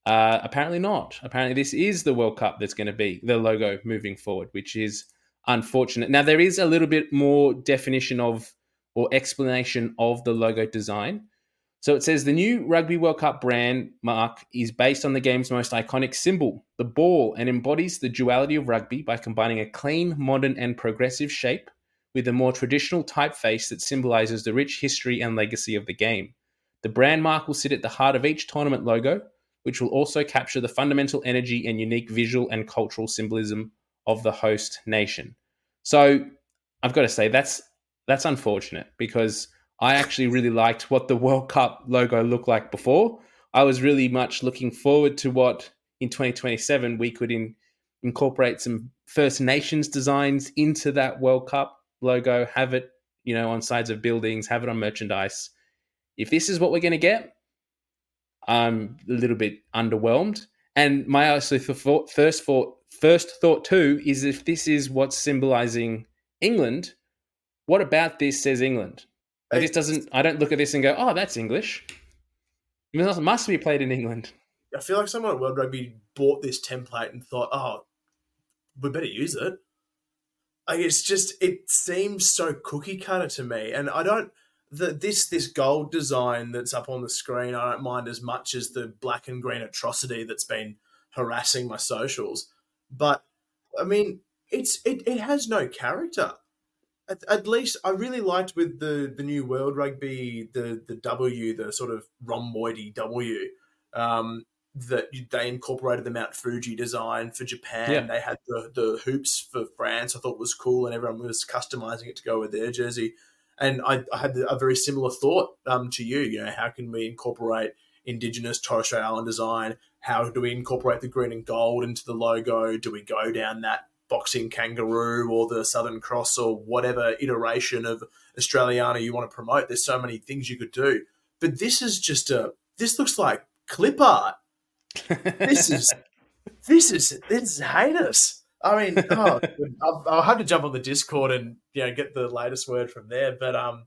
Uh, apparently not. Apparently, this is the World Cup that's going to be the logo moving forward, which is unfortunate. Now, there is a little bit more definition of or explanation of the logo design. So it says the new Rugby World Cup brand mark is based on the game's most iconic symbol, the ball, and embodies the duality of rugby by combining a clean, modern, and progressive shape with a more traditional typeface that symbolizes the rich history and legacy of the game. The brand mark will sit at the heart of each tournament logo, which will also capture the fundamental energy and unique visual and cultural symbolism of the host nation. So I've got to say that's that's unfortunate because I actually really liked what the World Cup logo looked like before. I was really much looking forward to what in 2027 we could in, incorporate some First Nations designs into that World Cup logo, have it, you know, on sides of buildings, have it on merchandise. If this is what we're going to get, I'm a little bit underwhelmed. And my also thought, first thought, first thought too is if this is what's symbolizing England, what about this says England? This doesn't. I don't look at this and go, "Oh, that's English." It must be played in England. I feel like someone at World Rugby bought this template and thought, oh, we better use it. Like it's just it seems so cookie cutter to me, and I don't the this this gold design that's up on the screen. I don't mind as much as the black and green atrocity that's been harassing my socials. But I mean, it's it, it has no character. At, at least I really liked with the the new World Rugby the the W the sort of rhomboidy W um, that they incorporated the Mount Fuji design for Japan. Yeah. They had the, the hoops for France. I thought was cool, and everyone was customizing it to go with their jersey. And I, I had a very similar thought um, to you. You know, how can we incorporate Indigenous Torres Strait Island design? How do we incorporate the green and gold into the logo? Do we go down that boxing kangaroo or the Southern Cross or whatever iteration of Australiana you want to promote? There's so many things you could do. But this is just a. This looks like clip art. This is (laughs) this is this is heinous. I mean, (laughs) oh, I'll, I'll have to jump on the Discord and you know get the latest word from there. But um,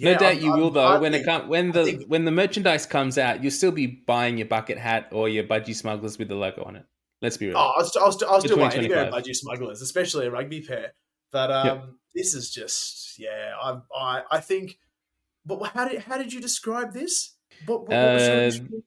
no doubt I'm- you will I'm- though. I when it think- come, when the think- when the merchandise comes out, you'll still be buying your bucket hat or your budgie smugglers with the logo on it. Let's be real. Oh, I'll, st- I'll, st- I'll still wait 2025. budgie smugglers, especially a rugby pair. But um, Yep. this is just yeah. I I I think. But how did how did you describe this? What, what, what Uh, description?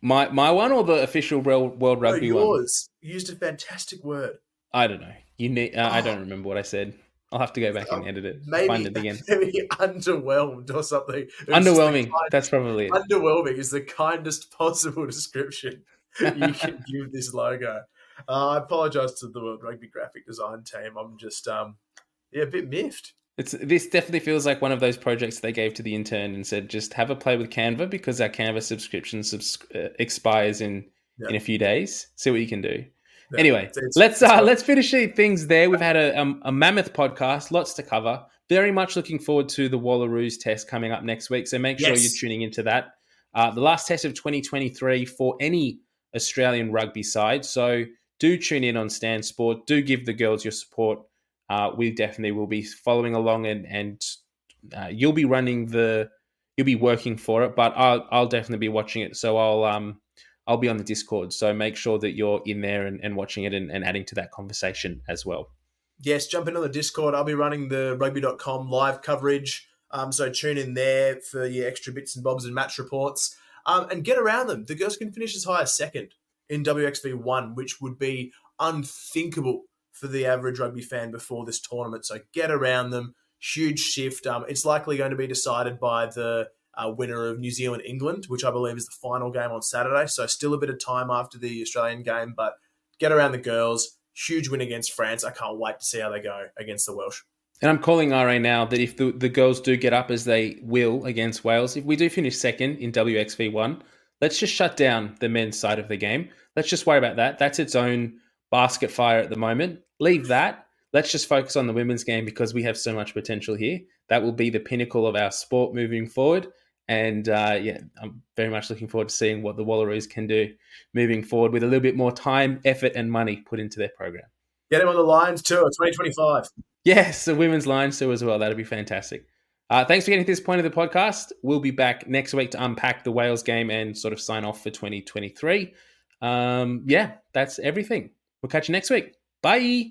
My my one or the official World World No, Rugby one? yours You used a fantastic word. I don't know. You need. Uh, I Oh. don't remember what I said. I'll have to go back and edit it. Maybe Find it again. (laughs) maybe underwhelmed or something. It was just the Underwhelming. kind- That's probably it. underwhelming is the kindest (laughs) possible description. (laughs) you can give this logo. Uh, I apologize to the World Rugby graphic design team. I'm just, um, yeah, a bit miffed. It's this definitely feels like one of those projects they gave to the intern and said, just have a play with Canva because our Canva subscription subs- uh, expires in in a few days. See what you can do. Yeah, anyway, it's, it's, let's uh, let's finish things there. We've had a, um, a mammoth podcast, lots to cover. Very much looking forward to the Wallaroos test coming up next week. So make sure yes. you're tuning into that. Uh, the last test of 2023 for any Australian rugby side. So do tune in on Stan Sport. Do give the girls your support. Uh, we definitely will be following along, and and uh, you'll be running the, you'll be working for it. But I'll I'll definitely be watching it. So I'll um I'll be on the Discord. So make sure that you're in there and, and watching it and, and adding to that conversation as well. Yes, jump into the Discord. I'll be running the rugby.com live coverage. Um, so tune in there for your extra bits and bobs and match reports. Um, and get around them. The girls can finish as high as second in WXV1, which would be unthinkable for the average rugby fan before this tournament. So get around them. Huge shift. Um, it's likely going to be decided by the uh, winner of New Zealand England, which I believe is the final game on Saturday. So still a bit of time after the Australian game, but get around the girls. Huge win against France. I can't wait to see how they go against the Welsh. And I'm calling RA now that if the, the girls do get up as they will against Wales, if we do finish second in WXV1, let's just shut down the men's side of the game. Let's just worry about that. That's its own basket fire at the moment. Leave that. Let's just focus on the women's game because we have so much potential here. That will be the pinnacle of our sport moving forward. And uh, yeah, I'm very much looking forward to seeing what the Wallaroos can do moving forward with a little bit more time, effort, and money put into their program. Get him on the Lions tour 2025. Yes, the women's line tour as well. That'd be fantastic. Uh, thanks for getting to this point of the podcast. We'll be back next week to unpack the Wales game and sort of sign off for 2023. Um, yeah, that's everything. We'll catch you next week. Bye.